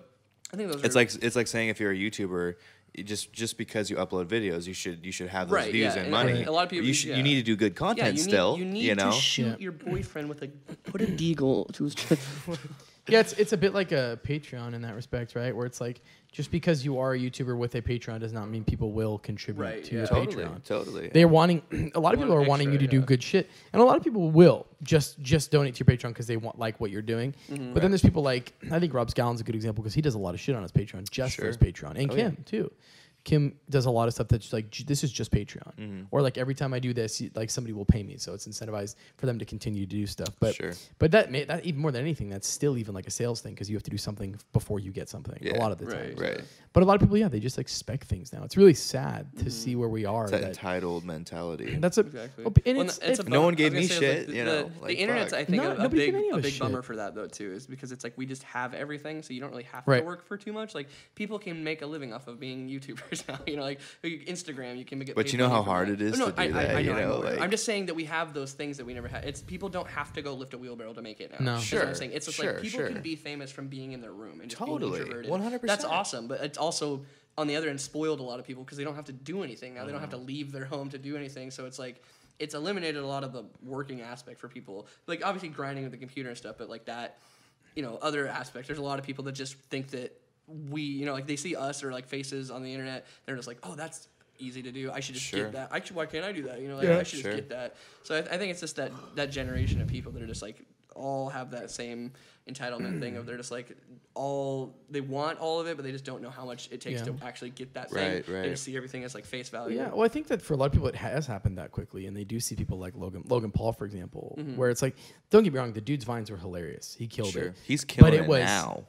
I think those It's are like it's like saying if you're a YouTuber, you just just because you upload videos, you should you should have those Right, views yeah, and and money. a lot of people- you should yeah. you need to do good yeah, content you still. Need, you need you know, to shoot Yeah. your boyfriend with a put a deagle to his chest. yeah. It's it's a bit like a Patreon in that respect, right? Where it's like just because you are a YouTuber with a Patreon does not mean people will contribute Right, to yeah. your totally, Patreon. totally. They're wanting a lot of people are wanting you to extra, do yeah. good shit, and a lot of people will just just donate to your Patreon because they want like what you're doing. Mm-hmm. but then there's people like I think Rob Scallon's a good example because he does a lot of shit on his Patreon just for his Patreon, and Oh, Kim yeah. too. Kim does a lot of stuff that's like j- this is just Patreon, Mm-hmm. or like every time I do this, like somebody will pay me, so it's incentivized for them to continue to do stuff. But Sure. but that may, that even more than anything, that's still even like a sales thing because you have to do something before you get something. A lot of the Right. time, Right. But a lot of people, yeah, they just expect things now. It's really sad to see where we are. It's that that- entailed mentality. that's a Exactly. oh, and Well, it's, it's a No one gave me say, shit, the, you the- know, The like, internet's, fuck. I think, No, a, a nobody gave big, a us big bummer for that though too, is because it's like we just have everything, so you don't really have Right. to work for too much. Like people can make a living off of being YouTubers now. You know, like Instagram, you can make. But you know how hard that. it is Oh, no, to do I, I, that, I you know, I'm like- I'm just saying that we have those things that we never had. It's people don't have to go lift a wheelbarrow to make it now. No. That's what I'm saying. It's just sure, like people sure. can be famous from being in their room and just Totally, being introverted. 100%. That's awesome, but it's also on the other end spoiled a lot of people because they don't have to do anything now. They don't have to mm. leave their home to do anything. So it's like it's eliminated a lot of the working aspect for people. Like obviously grinding with the computer and stuff, but like that, you know, other aspects. There's a lot of people that just think that we, you know, like they see us or like faces on the internet. They're just like, oh, that's easy to do. I should just Sure. get that. I should, why can't I do that? You know, like Yeah. I should Sure. just get that. So I, I think it's just that that generation of people that are just like all have that same entitlement thing of they're just like all they want all of it, but they just don't know how much it takes Yeah. to actually get that thing. Right, They right. just see everything as like face value. Yeah, well, I think that for a lot of people, it has happened that quickly, and they do see people like Logan, Logan Paul, for example, Mm-hmm. where it's like, don't get me wrong, the dude's vines were hilarious. He killed Sure. it. He's killing it it, was- now.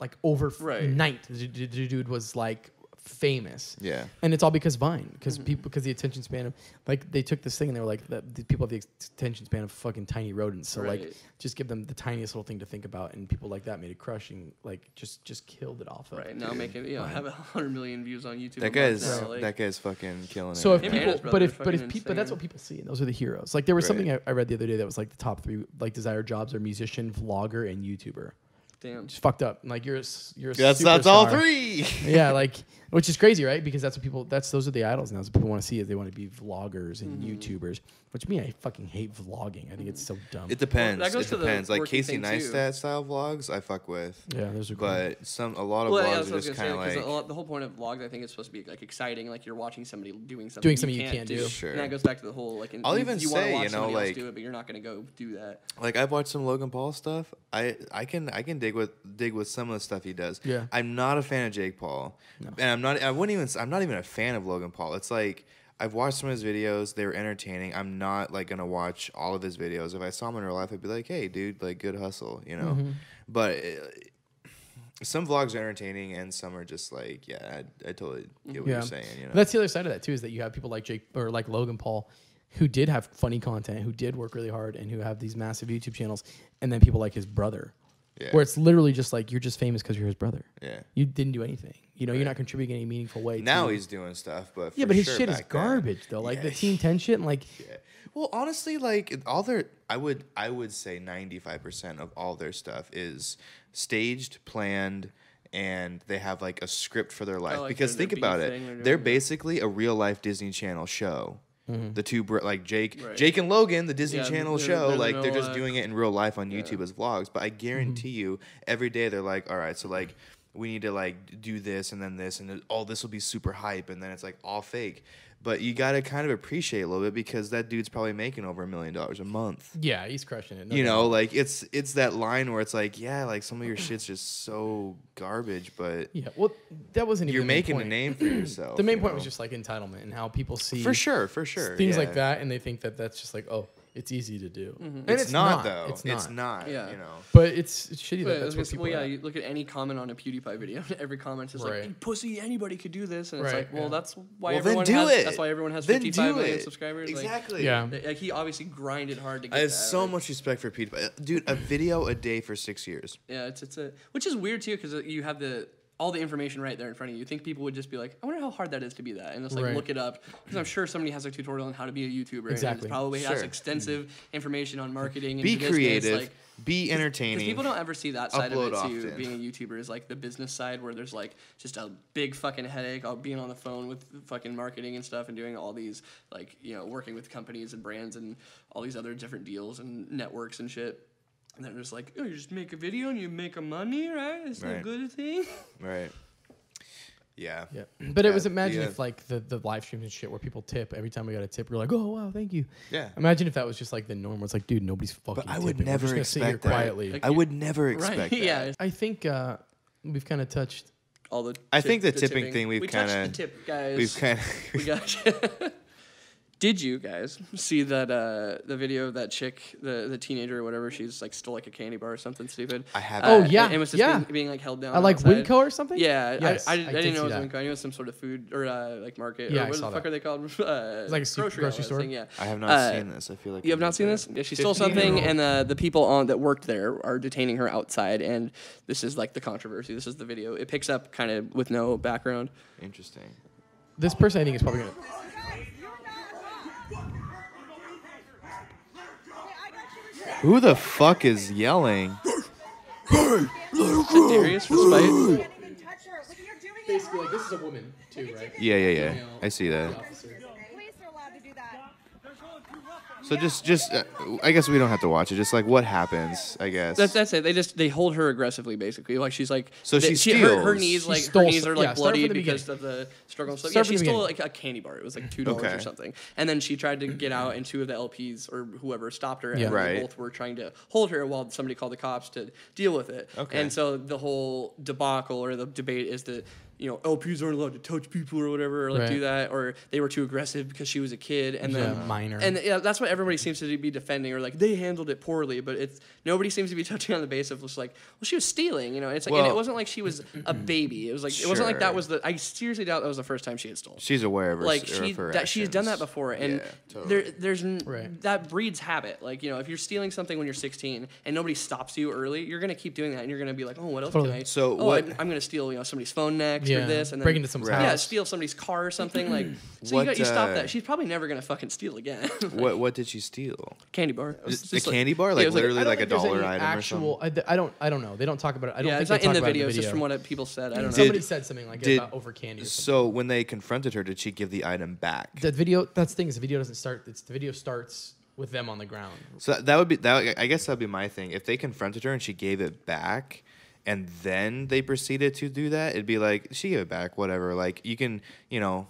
Like over Right. night, the, the- the dude was like famous. Yeah. and it's all because Vine, because Mm-hmm. people, because the attention span of, like, they took this thing and they were like, the, the people have the attention span of fucking tiny rodents, so like, just give them the tiniest little thing to think about, and people like that made it crushing, like, just just killed it off of. Right now, making you know have a hundred million views on YouTube. That a month guy's now, like- that guy's fucking killing So if it. Him and people, but if but if fucking people, that's what people see, and those are the heroes. Like there was something I, I read the other day that was like the top three like desired jobs are musician, vlogger, and YouTuber. Damn. Just fucked up. Like you're a, s- you're a That's that's all three. yeah, like which is crazy, right? Because that's what people. That's those are the idols now. That's what people want to see is they want to be vloggers and Mm-hmm. YouTubers. Which me, I fucking hate vlogging. I think it's so dumb. It depends. that goes it to the depends. Like Casey thing, too. Neistat style vlogs, I fuck with. yeah, those are cool. But some a lot of Well, vlogs that's are I was just gonna kind of Because like the whole point of vlogs, I think, is supposed to be like exciting. Like you're watching somebody doing something, Doing something you can't do. Sure. And that goes back to the whole like. I'll you, even you wanna say, watch you know, somebody else like- do it, but you're not gonna go do that. like I've watched some Logan Paul stuff. I I can I can dig with dig with some of the stuff he does. Yeah. I'm not a fan of Jake Paul, and I'm not. I wouldn't even. I'm not even a fan of Logan Paul. It's like I've watched some of his videos. They were entertaining. I'm not like gonna watch all of his videos. If I saw him in real life, I'd be like, hey, dude, like good hustle, you know. Mm-hmm. But. uh some vlogs are entertaining and some are just like yeah I, I totally get what yeah, you're saying you know that's the other side of that too. Is that you have people like Jake or like Logan Paul, who did have funny content, who did work really hard, and who have these massive YouTube channels, and then people like his brother, Yeah. where it's literally just like you're just famous because you're his brother. yeah You didn't do anything. You know, you're not contributing in any meaningful way. now to- he's doing stuff but yeah, but his sure shit is back then- garbage though. Like the Yeah. Team Ten shit, and like Yeah. Well, honestly, like all their, I would, I would say ninety five percent of all their stuff is staged, planned, and they have like a script for their life. like because think about it, they're they're basically a real life Disney Channel show. Mm-hmm. The two br- like Jake, Right. Jake and Logan, the Disney Yeah, Channel they're- show, they're the like they're just life. doing it in real life on YouTube as vlogs. But I mm-hmm. guarantee you, every day they're like, all right, so like we need to like do this and then this and all this will be super hype, and then it's like all fake. But you got to kind of appreciate a little bit because that dude's probably making over a million dollars a month. yeah, he's crushing it. no You doubt. know, like it's it's that line where it's like, yeah, like some of your shit's just so garbage, but Yeah, well, that wasn't even you're making a name for yourself. The main you point know? was just like entitlement and how people see for sure, for sure, things yeah. like that, and they think that that's just like oh, it's easy to do. Mm-hmm. And It's, not, though. It's It's not. not. Yeah. You know. But it's, it's shitty But that I that's what people. well, yeah, are. you look at any comment on a PewDiePie video. Every comment is Right. like, "Pussy, anybody could do this," and it's Right, like, well, yeah. that's why Well, then everyone do has. it. That's why everyone has Then 55 do million it. subscribers. Like, Exactly. Yeah. like he obviously grinded hard to get I have that. so like- much respect for PewDiePie. Dude, a video a day for six years. Yeah, it's it's a which is weird too because uh, you have the all the information right there in front of you. You think people would just be like, I wonder how hard that is to be that, and just like Right. look it up because I'm sure somebody has a tutorial on how to be a YouTuber. Exactly. And it probably has Sure. extensive information on marketing. And Be business, creative. like, be because entertaining. people don't ever see that side of it too. often. Being a YouTuber is like the business side where there's like just a big fucking headache of being on the phone with fucking marketing and stuff and doing all these like you know working with companies and brands and all these other different deals and networks and shit. And then just like, oh, you just make a video and you make a money, right? It's a good thing. right. Yeah. Yeah, but it was Yeah, imagine yeah. if like the, the live streams and shit where people tip every time we got a tip, we're like, oh wow, thank you. Yeah. Imagine if that was just like the norm. Where it's like, dude, nobody's fucking. But I would tipping. Never gonna sit here expect that. quietly. Like, I would never expect right? that. Yeah. I think uh, we've kind of touched all the. I think the tipping thing we've we kinda- the tip, guys. We've kind we of. got. Did you guys see that uh, the video of that chick, the the teenager or whatever? She's like stole like a candy bar or something stupid. I haven't. Oh, Uh, yeah, and, and was just yeah. being, being like held down. I like outside. Winco or something. Yeah, Yes, I, I, I I, did didn't know it was that. Winco. I knew it was some sort of food or uh, like market. Yeah, or I what saw the fuck that. are they called? Uh, like a su- grocery, grocery store? Thing, yeah. I have not Uh, seen this. I feel like You have not seen this? Yeah, she stole something, year and the the people on that worked there are detaining her outside. And this is like the controversy. This is the video. It picks up kind of with no background. Interesting. This person I think is probably gonna. Who the fuck is yelling? Darius for spite. Basically, like this is a woman too, right? Yeah, yeah, yeah. I see that. Police are allowed to do that. So just, just, uh, I guess we don't have to watch it. Just like what happens, I guess. That's that's it. They just they hold her aggressively, basically. Like she's like So they- she her, her steals. knees She like her stole knees some- are like yeah, start from bloody the because of the struggle and stuff. Start yeah, from she the stole beginning. like a candy bar. It was like two dollars Okay. or something. And then she tried to get out, and two of the LPs or whoever stopped her, and Yeah. they Right. both were trying to hold her while somebody called the cops to deal with it. Okay. And so the whole debacle or the debate is that. You know, oh, LPs aren't allowed to touch people or whatever, or like Right. do that, or they were too aggressive because she was a kid, and Yeah, then minor. and yeah, that's what everybody seems to be defending, or like they handled it poorly. But it's nobody seems to be touching on the base of just like, well, she was stealing. You know, it's like and it wasn't like she was a baby. It was like it wasn't like that was the. I seriously doubt that was the first time she had stolen. She's aware of her, like of she her that she's done that before, and Yeah, totally. there there's Right. that breeds habit. Like you know, if you're stealing something when you're 16 and nobody stops you early, you're gonna keep doing that, and you're gonna be like, oh, what else Totally. can I? So oh, what- I'm, I'm gonna steal you know somebody's phone next Yeah, or this, and then break into someone's yeah, steal somebody's car or something. Like so, What, you got you stop uh, that. She's probably never gonna fucking steal again. What, what did she steal? candy bar. It was A like- candy bar, like it was like- literally like a think there's dollar any item actual, I, I don't. I don't know. They don't talk about it. I don't yeah, think it's they not in the about it video. in It's the just from what people said. I don't know. Somebody said something like did- about over candy. Or or something. something. So when they confronted her, did she give the item back? That video. That's the thing. Is the video doesn't start. It's the video starts with them on the ground. So that would be that. I guess that'd be my thing. If they confronted her and she gave it back, and then they proceeded to do that, it'd be like she gave it back, whatever. Like you can, you know,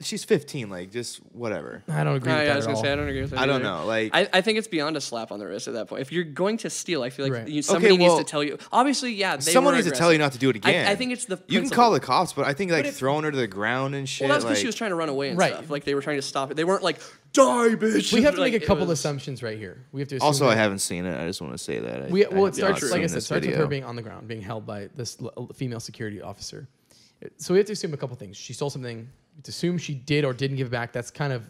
she's 15. Like just whatever. I don't agree Oh, with yeah, that I was at gonna all. say I don't agree with that. I don't either. know. Like I, I think it's beyond a slap on the wrist at that point. If you're going to steal, I feel like Right. you, somebody well, needs to tell you. Obviously, yeah, they someone were needs to tell you not to do it I- again. I, think it's the. you can principle. call the cops, but I think like if- throwing her to the ground and shit. Well, that's because like, she was trying to run away and Right. stuff. Like they were trying to stop it. They weren't like die, bitch. We have to Like, make a it couple was- assumptions right here. We have to. Assume Also, I that- haven't seen it. I just want to say that. I, We, I well, it starts like I seen said, it starts with her being on the ground, being held by this l- female security officer. So we have to assume a couple things. She stole something. To assume she did or didn't give it back, that's kind of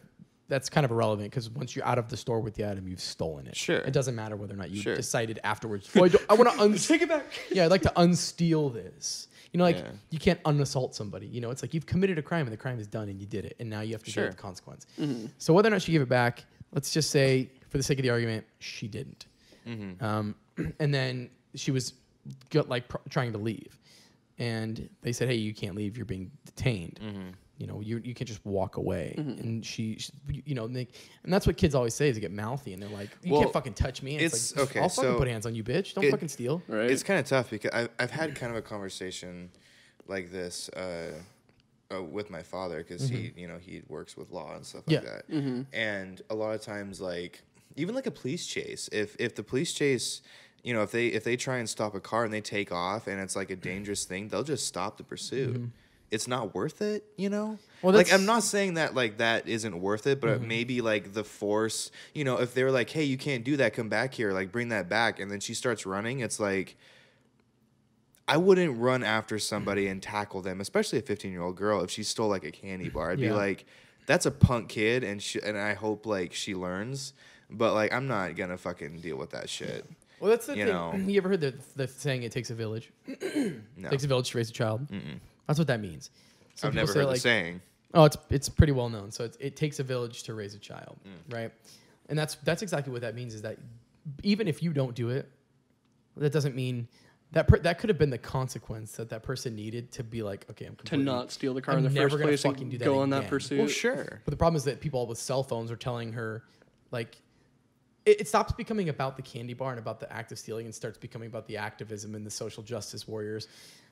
that's kind of irrelevant because once you're out of the store with the item, you've stolen it. Sure. It doesn't matter whether or not you Sure. decided afterwards. Well, I, I want to un- Take it back. Yeah, I'd like to unsteal this. You know, like Yeah. you can't unassault somebody. You know, it's like you've committed a crime and the crime is done and you did it, and now you have to deal with the consequence. Mm-hmm. So whether or not she gave it back, let's just say, for the sake of the argument, she didn't. Mm-hmm. Um, and then she was go- like pr- trying to leave, and they said, "Hey, you can't leave. You're being detained. Mm-hmm. You know, you you can't just walk away." And she, she you know, and, they, and that's what kids always say is they get mouthy and they're like, "You Well, can't fucking touch me." And it's, it's- like, okay, I'll fucking so put hands on you, bitch. Don't it- fucking steal. Right. It's kind of tough because I've, I've had kind of a conversation like this uh, uh, with my father because he, you know, he works with law and stuff like Yeah. that. And a lot of times, like even like a police chase, if if the police chase, you know, if they if they try and stop a car and they take off and it's like a dangerous thing, they'll just stop the pursuit. It's not worth it, you know. Well, like I'm not saying that like that isn't worth it, but mm-hmm. maybe like the force, you know, if they're like, "Hey, you can't do that. Come back here. Like bring that back." And then she starts running. It's like I wouldn't run after somebody and tackle them, especially a 15 year old girl. If she stole like a candy bar, I'd be like, "That's a punk kid," and she, and I hope like she learns. But like, I'm not gonna fucking deal with that shit. Well, that's the You thing. know. You ever heard the, the saying "it takes a village"? No, takes a village to raise a child. That's what that means. Some I've people never heard like, the saying. Oh, it's it's pretty well known. So it's, it takes a village to raise a child, Mm. right? And that's that's exactly what that means. Is that even if you don't do it, that doesn't mean that per, that could have been the consequence that that person needed to be like, okay, I'm to not steal the car I'm in the first place and do that go on that pursuit. Well, sure. But the problem is that people with cell phones are telling her, like, it, it stops becoming about the candy bar and about the act of stealing and starts becoming about the activism and the social justice warriors.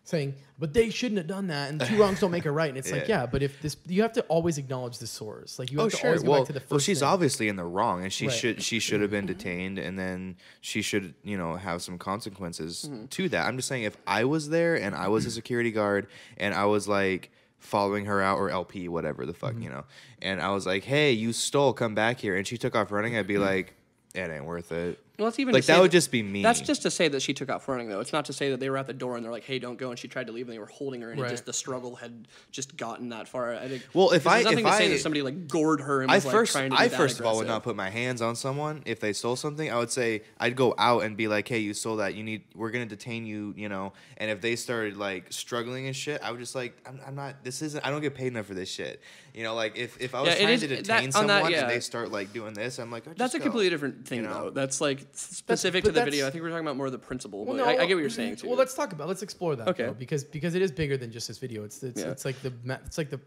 Saying, "But they shouldn't have done that, and two wrongs don't make a right." And it's like, Yeah. but if this, you have to always acknowledge the source. Like you have Oh to sure. always go Well, back to the first. well, she's thing. obviously in the wrong, and she Right. should she should have been detained, and then she should you know have some consequences Mm-hmm. to that. I'm just saying, if I was there and I was a security guard and I was like following her out or LP, whatever the Mm-hmm. fuck, you know, and I was like, hey, you stole, come back here, and she took off running, I'd be Mm-hmm. like, it ain't worth it. Well, that's even like to say that would just be me. That's just to say that she took off running, though. It's not to say that they were at the door and they're like, "Hey, don't go," and she tried to leave and they were holding her, and it Right. just the struggle had just gotten that far. I think. Well, if because there's I- nothing if to say I- that somebody like gored her and I was like first, trying to I that first of all would not put my hands on someone if they stole something. I would say I'd go out and be like, "Hey, you stole that. You need. We're gonna detain you. You know." And if they started like struggling and shit, I would just like, "I'm, I'm not. This isn't. I don't get paid enough for this shit." You know, like if, if I was Yeah, trying is- to detain on someone that, yeah. and they start like doing this, I'm like, oh, That's just a completely different thing, you know? though. That's like specific to the video. I think we're talking about more of the principle. Well, but no, I, I get what you're saying too. Well, let's talk about. Let's explore that. Okay. though, because because it is bigger than just this video. It's it's, Yeah. it's like the it's like the the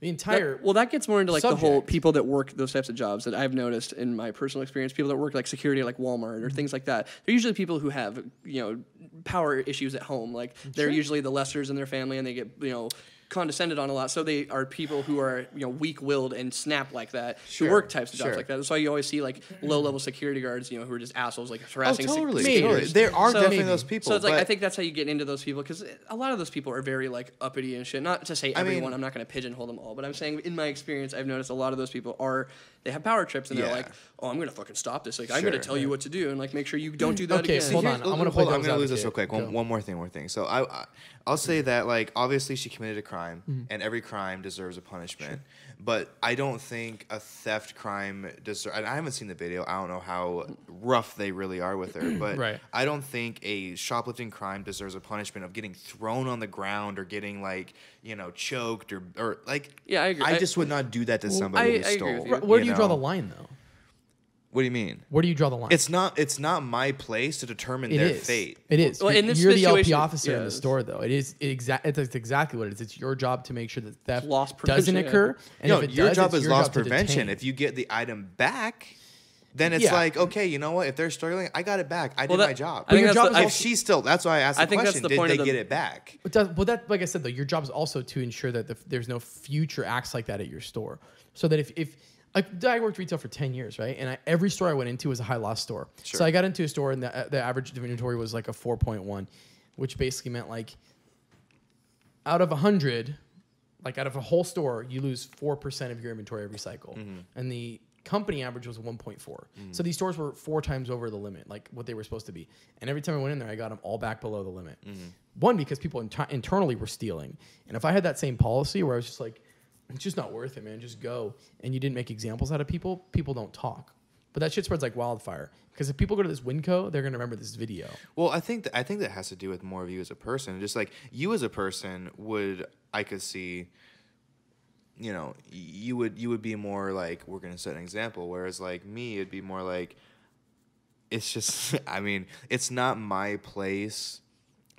That- entire. well, that gets more into like the whole people that work those types of jobs that I've noticed in my personal experience. People that work like security, like Walmart Mm-hmm. or things like that. They're usually people who have you know power issues at home. Like they're usually the lessers in their family, and they get you know condescended on a lot. So they are people who are you know weak-willed and snap like that. Sure, Who work types of jobs sure. like that. That's why you always see like low-level security guards, you know, who are just assholes, like Oh, harassing. sec- totally, Maybe. totally. There are So- definitely those people. So it's like I think that's how you get into those people because a lot of those people are very like uppity and shit. Not to say everyone. I mean- everyone. I'm not going to pigeonhole them all, but I'm saying in my experience, I've noticed a lot of those people are they have power trips and they're like, oh, I'm going to fucking stop this. Like I'm going to Sure. tell you what to do and like make sure you don't do that Okay, again. hold on. I'm gonna hold on, I'm gonna lose this real quick. One, one more thing, one more thing. So I, I I'll say that like obviously she committed a crime, Mm-hmm. and every crime deserves a punishment. But I don't think a theft crime deserves. I haven't seen the video. I don't know how rough they really are with her, but Right. I don't think a shoplifting crime deserves a punishment of getting thrown on the ground or getting like you know choked or or like. Yeah, I agree. I I- just would not do that to I- somebody I who agree stole. with you. Where do you draw the line though? What do you mean? Where do you draw the line? It's not. It's not my place to determine It their is. fate. It is. Well, You're- in this you're the LP situation- officer in the yes. store, though. It is exa- It's exactly what it is. It's your job to make sure that theft Loss doesn't prevention, occur. And no, if it your does, job it's is your loss job to prevention. detain. If you get the item back, then it's Yeah. like, okay, you know what? If they're struggling, I got it back. I Well, did that- my job. I think your that's job the- is I- if she's still, that's why I asked the I think that's question. the did point they of the- get it back? But, does, but that, like I said, though, your job is also to ensure that the, there's no future acts like that at your store. So that if, if like I worked retail for 10 years, right? And I, every store I went into was a high loss store. Sure. So I got into a store and the, the average inventory was like a 4.1, which basically meant like out of 100, like out of a whole store, you lose 4% of your inventory every cycle. Mm-hmm. And the company average was 1.4. So these stores were four times over the limit, like what they were supposed to be. And every time I went in there, I got them all back below the limit. Mm-hmm. One, because people inter- internally were stealing. And if I had that same policy where I was just like, it's just not worth it, man, just go, and you didn't make examples out of people, people don't talk. But that shit spreads like wildfire. Because if people go to this Winco, they're gonna remember this video. Well, I think that, I think that has to do with more of you as a person. Just like you as a person would, I could see. You know, you would you would be more like we're gonna set an example, whereas like me, it'd be more like. It's just, I mean, it's not my place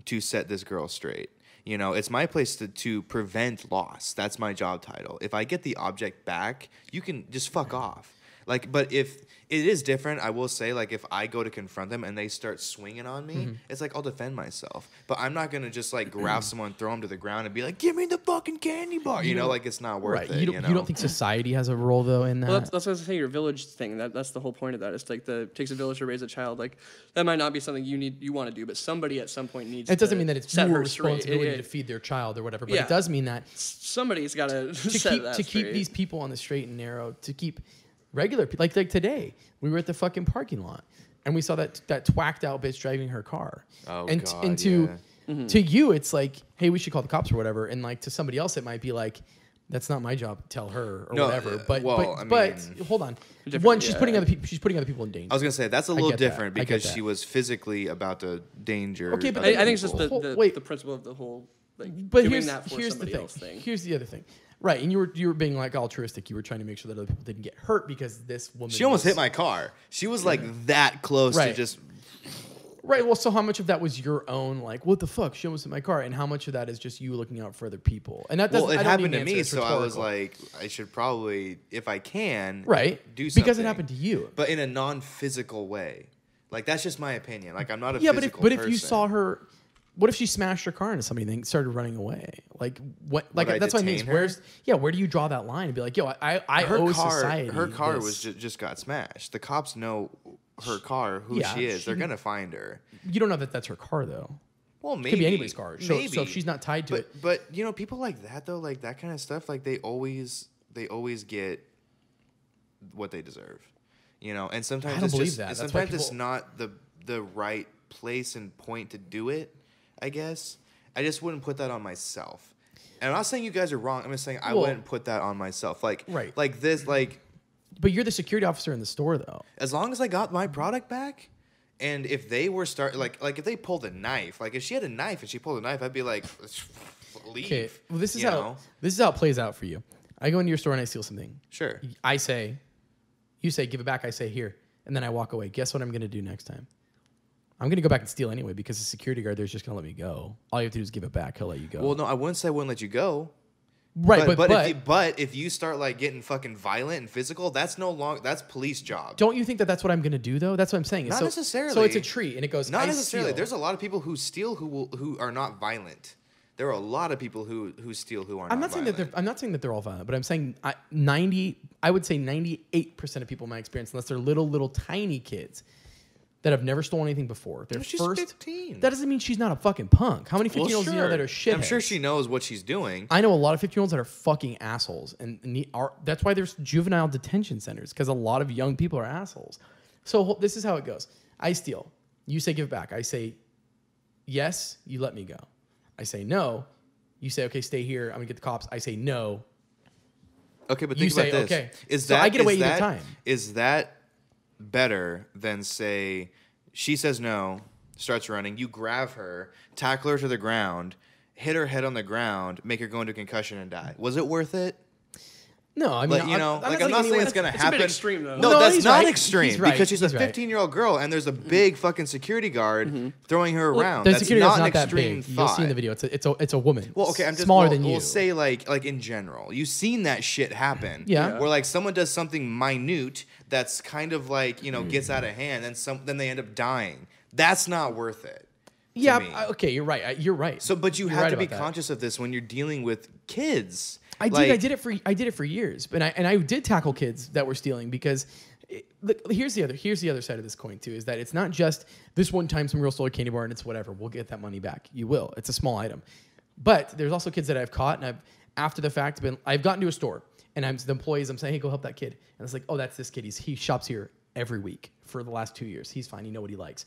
to set this girl straight. You know, it's my place to, to prevent loss. That's my job title. If I get the object back, you can just fuck off. Like, but if it is different, I will say, like, if I go to confront them and they start swinging on me, mm-hmm. it's like I'll defend myself. But I'm not gonna just like grab someone, throw them to the ground, and be like, "Give me the fucking candy bar." You, know, like it's not worth right. it. You don't, you, know? you don't think society has a role though in that? Well, that's, that's what I was saying. Your village thing. That that's the whole point of that. It's like the takes a village to raise a child. Like that might not be something you need you want to do, but somebody at some point needs. it doesn't to mean that it's set your her straight. responsibility It- it- to feed their child or whatever, but Yeah. it does mean that somebody's got to to set keep that to keep these people on the straight and narrow, to keep regular people like like today, we were at the fucking parking lot and we saw that that twacked out bitch driving her car. Oh, and God, and to Mm-hmm. to you it's like, hey, we should call the cops or whatever, and like to somebody else it might be like. That's not my job tell her or No, whatever. uh, But well, but, I but hold on. One, she's yeah. putting other people. She's putting other people in danger. I was gonna say that's a little get that. different because she was physically about to danger. Okay, but other I, I think it's just people. the, Hold- the, wait. the principle of the whole like but doing here's, that for here's the thing. else thing. Here's the other thing. Right, and you were you were being like altruistic. You were trying to make sure that other people didn't get hurt because this woman. She almost was- hit my car. She was like that close to just. Right. Well, so how much of that was your own like, what the fuck? She almost hit my car, and how much of that is just you looking out for other people? And that doesn't. Well, it I don't happened need to an me, it's so I was rhetorical. like, I should probably, if I can, right, do something because it happened to you. but in a non-physical way. Like that's just my opinion. Like I'm not a yeah, but if physical but if you person. saw her what if she smashed her car into somebody and then started running away? Like what? Like I that's what I mean. is detain her? Where's yeah? Where do you draw that line and be like, yo, I I her owe car, society. her car this. was just, just got smashed. The cops know her car, who Yeah, she is. They're she- gonna find her. You don't know that that's her car though. Well, maybe Could be anybody's car. So, so if she's not tied to but, it, But you know, people like that though, like that kind of stuff, like they always they always get what they deserve. You know, and sometimes don't it's believe just, that. it's- That's why sometimes it's people- not the the right place and point to do it. I guess I just wouldn't put that on myself. And I'm not saying you guys are wrong. I'm just saying I Well- wouldn't put that on myself. Like Right. like this, like but you're the security officer in the store though. as long as I got my product back, and if they were start like like if they pulled a knife, like if she had a knife and she pulled a knife, I'd be like, leave. Okay, well this is you how know? this is how it plays out for you. I go into your store and I steal something. Sure. I say, you say, give it back. I say, here. And then I walk away. Guess what I'm going to do next time? I'm to go back and steal anyway because the security guard there's just to let me go. All you have to do is give it back. He'll let you go. Well, no, I wouldn't say I wouldn't let you go. right, but but, but, if you, but if you start like getting fucking violent and physical, that's no long. That's police job. don't you think that that's what I'm to do though? That's what I'm saying. Not so, necessarily. So it's a tree and it goes, Not I necessarily. steal. There's a lot of people who steal who will who are not violent. There are a lot of people who who steal who are I'm not. saying that they're. I'm not saying that they're all violent, but I'm saying I, 90. I would say 98 percent of people in my experience, unless they're little, little, tiny kids that have never stolen anything before. Their she's first. 15. That doesn't mean she's not a fucking punk. How many 15 Well, year olds do you know that are shit? I'm sure she knows what she's doing. I know a lot of 15 year olds that are fucking assholes, and need, are that's why there's juvenile detention centers because a lot of young people are assholes. So this is how it goes: I steal, you say give it back. I say yes, you let me go. I say no, you say okay, stay here. I'm gonna get the cops. I say no. Okay, but You think say, about this. okay, Is so that I get away is either that- time. Is that better than say she says no, starts running, you grab her, tackle her to the ground, hit her head on the ground, make her go into concussion and die? Was it worth it? No, I mean, Like you know, I'm, like I'm not saying it's gonna It's a bit happen. extreme, though. No, No, that's he's not right. extreme He's right. because she's a He's right. 15 year old girl and there's a mm-hmm. big fucking security guard mm-hmm. throwing her around. The that's security not guard's an not that extreme big. You'll see in the video. It's a, it's a, it's a woman. Well, okay, I'm just smaller well, than you. We'll say like like in general, you've seen that shit happen. Yeah. Where like someone does something minute that's kind of like you know mm. gets out of hand, and some then they end up dying. That's not worth it. to yeah, me. I- okay, you're right. I, you're right. So, but you You're have right to be about that. conscious of this when you're dealing with kids. I Like, did. I did it for. I did it for years, but I and I did tackle kids that were stealing because. It, look, here's the other. Here's the other side of this coin too. Is that it's not just this one time some girl stole a candy bar and it's whatever. We'll get that money back. You will. It's a small item, but there's also kids that I've caught and I've after the fact been. I've gotten to a store and I'm the employees. I'm saying, hey, go help that kid, and it's like, oh, that's this kid. He's he shops here every week for the last two years. He's fine. You know what he likes.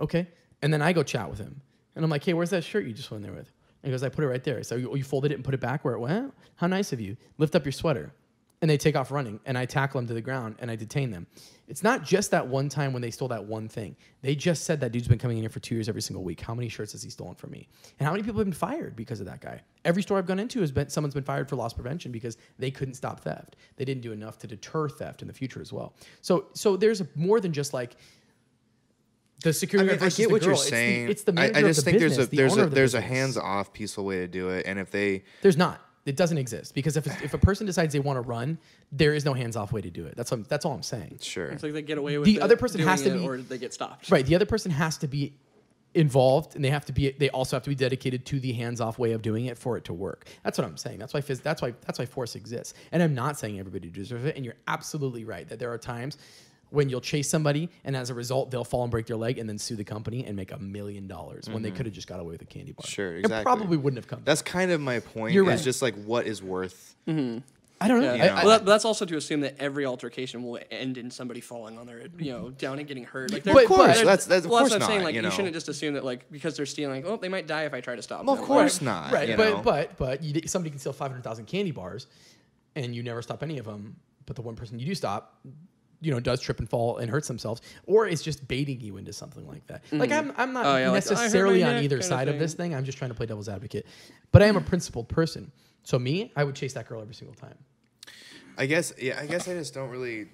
Okay, and then I go chat with him, and I'm like, hey, where's that shirt you just went there with? And he goes, I put it right there. So you, you folded it and put it back where it went? How nice of you. Lift up your sweater. And they take off running, and I tackle them to the ground and I detain them. It's not just that one time when they stole that one thing. They just said that dude's been coming in here for two years every single week. How many shirts has he stolen from me? And how many people have been fired because of that guy? Every store I've gone into has been someone's been fired for loss prevention because they couldn't stop theft. They didn't do enough to deter theft in the future as well. So, so there's more than just like the I security mean, guard I versus get what you're It's the- saying. It's the, I, manager I just of the think business, there's a the there's owner a of the there's a hands off peaceful way to do it, and if they There's not. It doesn't exist because if, if a person decides they want to run, there is no hands off way to do it. That's what, that's all I'm saying. sure, It's like they get away with The it other person has to be- or they get stopped. Right. The other person has to be involved, and they have to be. They also have to be dedicated to the hands off way of doing it for it to work. That's what I'm saying. That's why. phys- That's why. That's why force exists. And I'm not saying everybody deserves it. And you're absolutely right that there are times when you'll chase somebody, and as a result, they'll fall and break their leg, and then sue the company and make a million dollars when they could have just got away with a candy bar. Mm-hmm. Sure, It exactly. probably wouldn't have come. That's kind of my point. You're Is right. just like what is worth. I don't know. Yeah. I- know. I- well, that, that's also to assume that every altercation will end in somebody falling on their, you know, down and getting hurt. Like, But- of course, there's- that's- that's- of well, course what I'm saying. not, Like, you you, know. shouldn't just assume that, like, because they're stealing, like, oh, they might die if I try to stop Well, them. of course not. Right, you but know? but but you, somebody can steal five hundred thousand candy bars, and you never stop any of them. But the one person you do stop, you know, does trip and fall and hurts themselves, or is just baiting you into something like that. Like I'm I'm not Oh, yeah, like, "I hurt my necessarily on either kinda side of this thing. I'm just trying to play devil's advocate, but I am a principled person. So me, I would chase that girl every single time. I guess yeah. I guess I just don't really.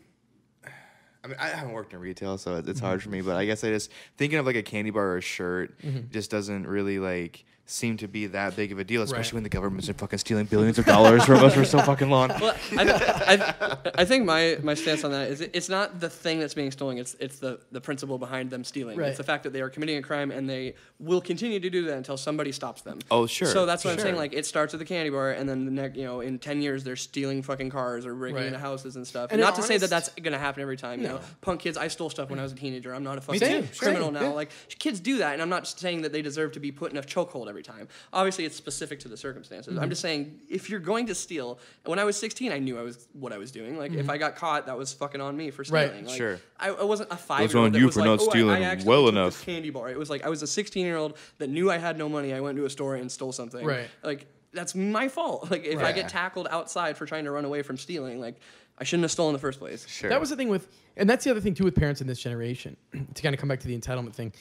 I mean, I haven't worked in retail, so it's it's hard for me. But I guess I just thinking of like a candy bar or a shirt Mm-hmm. just doesn't really like seem to be that big of a deal, especially Right. when the government's been fucking stealing billions of dollars from us for so fucking long. Well, I, I, I think my, my stance on that is it- it's not the thing that's being stolen. It's it's the, the principle behind them stealing. Right. It's the fact that they are committing a crime and they will continue to do that until somebody stops them. Oh, sure, So that's what I'm saying. Like it starts with the candy bar, and then the next, you know, in ten years they're stealing fucking cars or breaking Right. into houses and stuff. And not in to say that that's gonna happen every time. You know, punk kids. I stole stuff when I was a teenager. I'm not a fucking criminal same, now. yeah. Like kids do that, and I'm not saying that they deserve to be put in a chokehold every time. Obviously, it's specific to the circumstances. Mm-hmm. I'm just saying if you're going to steal, when I was 16, I knew I was what I was doing. Like if I got caught, that was fucking on me for Mm-hmm. Right. stealing. Like, Sure. I, I wasn't a five year on old. you was for like, not "Oh, I- I stealing well took enough." this Candy bar. It was like I was a 16 year old that knew I had no money. I went to a store and stole something. Right. Like that's my fault. Like if I get tackled outside for trying to run away from stealing, like I shouldn't have stolen in the first place. Sure. That was the thing with, and that's the other thing too with parents in this generation. to kind of come back to the entitlement thing,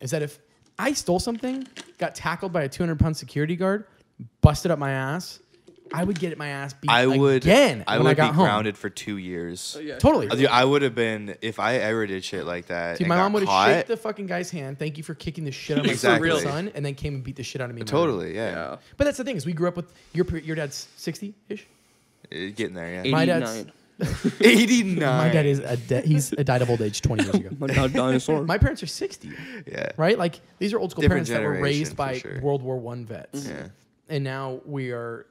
is that if I stole something, got tackled by a 200 pound security guard, busted up my ass, I would get my ass beat I would again I when would I got be home. grounded for two years. Yeah. Totally. Uh, dude, I would have been if I ever did shit like that. Dude, and my got mom would have caught, shaked the fucking guy's hand. Thank you for kicking the shit out of my Exactly. fucking son, and then came and beat the shit out of me. in my room. Totally, yeah. Yeah. But that's the thing is we grew up with your your dad's 60 ish. Uh, Getting there, yeah. My dad's- 89. 89. My dad is a de- he's a died of old age 20 years ago. My dad dinosaur. My parents are 60. Yeah. right? Like these are old school Different parents that were generation, raised for by sure. World War One vets, Yeah. and now we are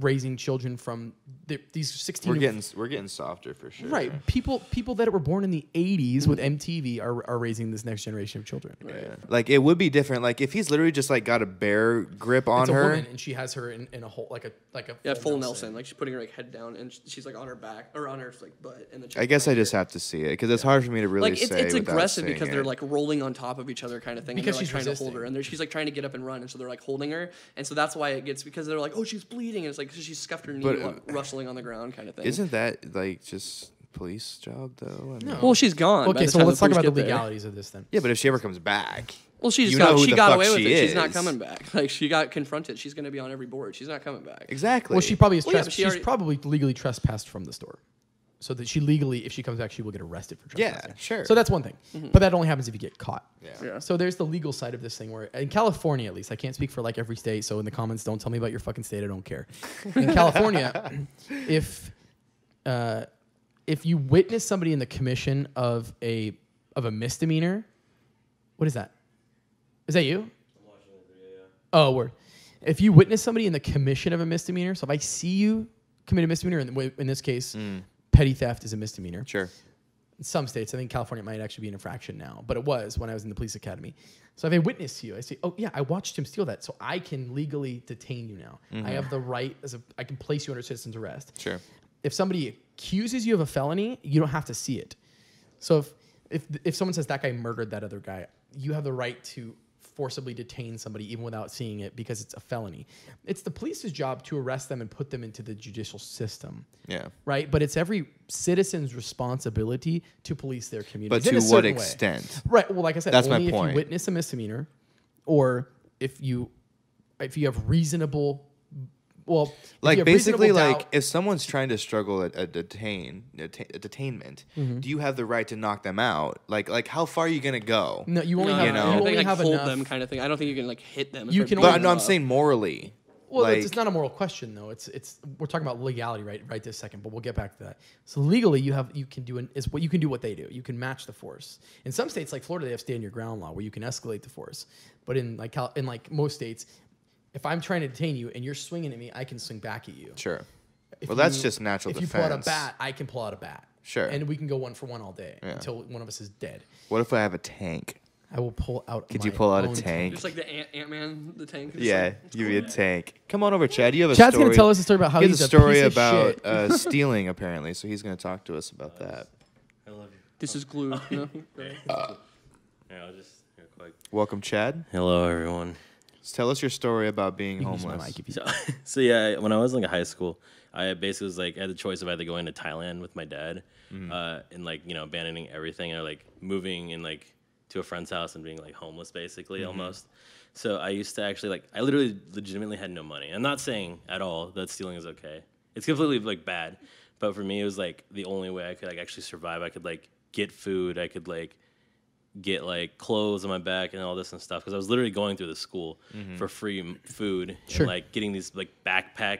raising children from the, these sixteen. We're getting we're getting softer for sure. right. People people that were born in the '80s with MTV are, are raising this next generation of children. Yeah. Like it would be different. Like if he's literally just like got a bear grip on It's a her. woman, and she has her in, in a whole like a like a Yeah, full Nelson. Like she's putting her like head down and she's like on her back or on her like butt. And then she's I guess I just here. have to see it because it's hard for me to really like it's, say. it's without aggressive seeing because they're like rolling on top of each other kind of thing. Because and she's they're like trying to hold her, and she's like trying to get up and run, and so they're like holding her, and so that's why it gets because they're like, oh, she's bleeding, and it's like 'cause she scuffed her knee, But, uh, rustling on the ground, kind of thing. Isn't that like just police job though? I mean- No. Well, she's gone. by Okay, the so time let's talk police about the get there. legalities of this then. Yeah, but if she ever comes back, Well, she just You know got who she the got fuck away with she it. She's not is. coming back. Like she got confronted. She's gonna be on every board. She's not coming back. exactly. Well, she probably is Well, yeah, tres- but she she's already- probably legally trespassed from the store. So that she legally, if she comes back, she will get arrested for Yeah, sure. So that's one thing. Mm-hmm. But that only happens if you get caught. Yeah. So there's the legal side of this thing where in California at least, I can't speak for like every state, so in the comments don't tell me about your fucking state, I don't care. In California, if uh, if you witness somebody in the commission of a of a misdemeanor, what is that? Is that you? Oh, word. If you witness somebody in the commission of a misdemeanor, so if I see you commit a misdemeanor, in, in this case, petty theft is a misdemeanor. sure. In some states, I think California might actually be an infraction now, but it was when I was in the police academy. So if a witness to you, I say, "Oh yeah, I watched him steal that," so I can legally detain you now. I mm-hmm. have the right as a, I can place you under citizen's arrest. Sure. If somebody accuses you of a felony, you don't have to see it. So if if if someone says that guy murdered that other guy, you have the right to forcibly detain somebody even without seeing it because it's a felony. It's the police's job to arrest them and put them into the judicial system Yeah. right? But it's every citizen's responsibility to police their community. But to what extent? Right. Well, like I said, That's my only if point. you witness a misdemeanor, or if you if you have reasonable, well, Like basically, like doubt- if someone's trying to struggle at a detain, a detainment, Mm-hmm. do you have the right to knock them out? Like, like how far are you gonna go? no, you only No, have you know. I you only think, like, have hold enough. them kind of thing. I don't think you can like hit them. You can But no, I'm up. saying morally. Well, like, it's, it's not a moral question though. It's it's we're talking about legality right right this second, but we'll get back to that. So legally, you have you can do an, is what you can do what they do. You can match the force. In some states like Florida, they have stand your ground law where you can escalate the force. But in like Cal, in like most states, if I'm trying to detain you and you're swinging at me, I can swing back at you. sure. If well, that's you- just natural If defense. you pull out a bat, I can pull out a bat. Sure. And we can go one for one all day Yeah. until one of us is dead. What if I have a tank? I will pull out. Could you pull out a own tank? Just like the Ant Ant Man, the tank. Yeah, like, you be a tank. Come on over, Chad. You have a Chad's story. gonna tell us a story about how he has he's a a story piece of about shit. uh, stealing, apparently. So he's gonna talk to us about that. I love you. this is glue. You know? Here, I'll just real quick. Welcome, Chad. Hello, everyone. Tell us your story about being You can use my homeless. mic if you- So, so yeah, when I was like in high school, I basically was like I had the choice of either going to Thailand with my dad, uh, and like you know abandoning everything, or like moving and like to a friend's house and being like homeless basically almost. So I used to actually like I literally legitimately had no money. I'm not saying at all that stealing is okay. It's completely like bad, but for me it was like the only way I could like actually survive. I could like get food. I could like get like clothes on my back and all this and stuff because I was literally going through the school for free m- food Sure. and like getting these like backpack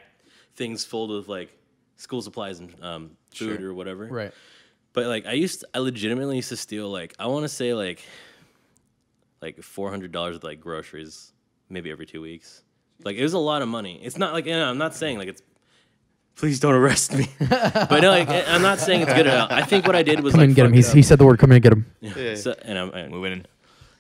things full of like school supplies and um, food Sure. or whatever. Right. But like I used, to, I legitimately used to steal like I want to say like like four hundred dollars of like groceries maybe every two weeks. Like it was a lot of money. It's not like you know, I'm not saying like it's. Please don't arrest me. but no, like, I'm not saying it's good at all. I think what I did was Come like in and get him. He's, he said the word. Come in and get him. up. Yeah. So, and I'm, and Moving in.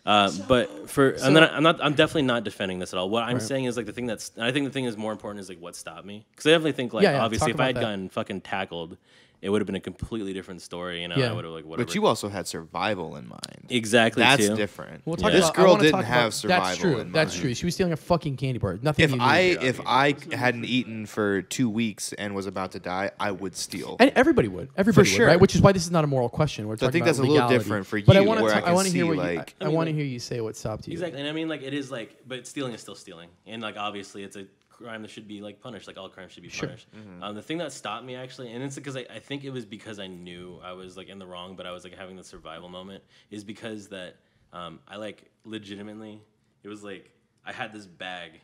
Uh, but for I'm not I'm not I'm definitely not defending this at all. What I'm saying is like the thing that's I think the thing is more important is like what stopped me because I definitely think like Yeah, yeah, obviously if I had about that. gotten fucking tackled, it would have been a completely different story. You know, Yeah. I would have like whatever. But you also had survival in mind. exactly That's too. different. We'll talk this about- I girl didn't talk have about- survival That's true. in That's mind. true. She was stealing a fucking candy bar. Nothing. If you I needed. if I hadn't eaten for two weeks and was about to die, I would steal. And everybody would. Everybody would, sure. right? Which is why this is not a moral question. We're So I think about that's a little different for But I you, wanna I ta- I can want to hear what like- you, I, I want to hear you say what stopped you. Exactly, and I mean like it is like, but stealing is still stealing, and like obviously it's a crime that should be like punished. Like all crimes should be Sure. punished. Um, the thing that stopped me actually, and it's because I, I think it was because I knew I was like in the wrong, but I was like having the survival moment, is because that um, I like legitimately, it was like I had this bag,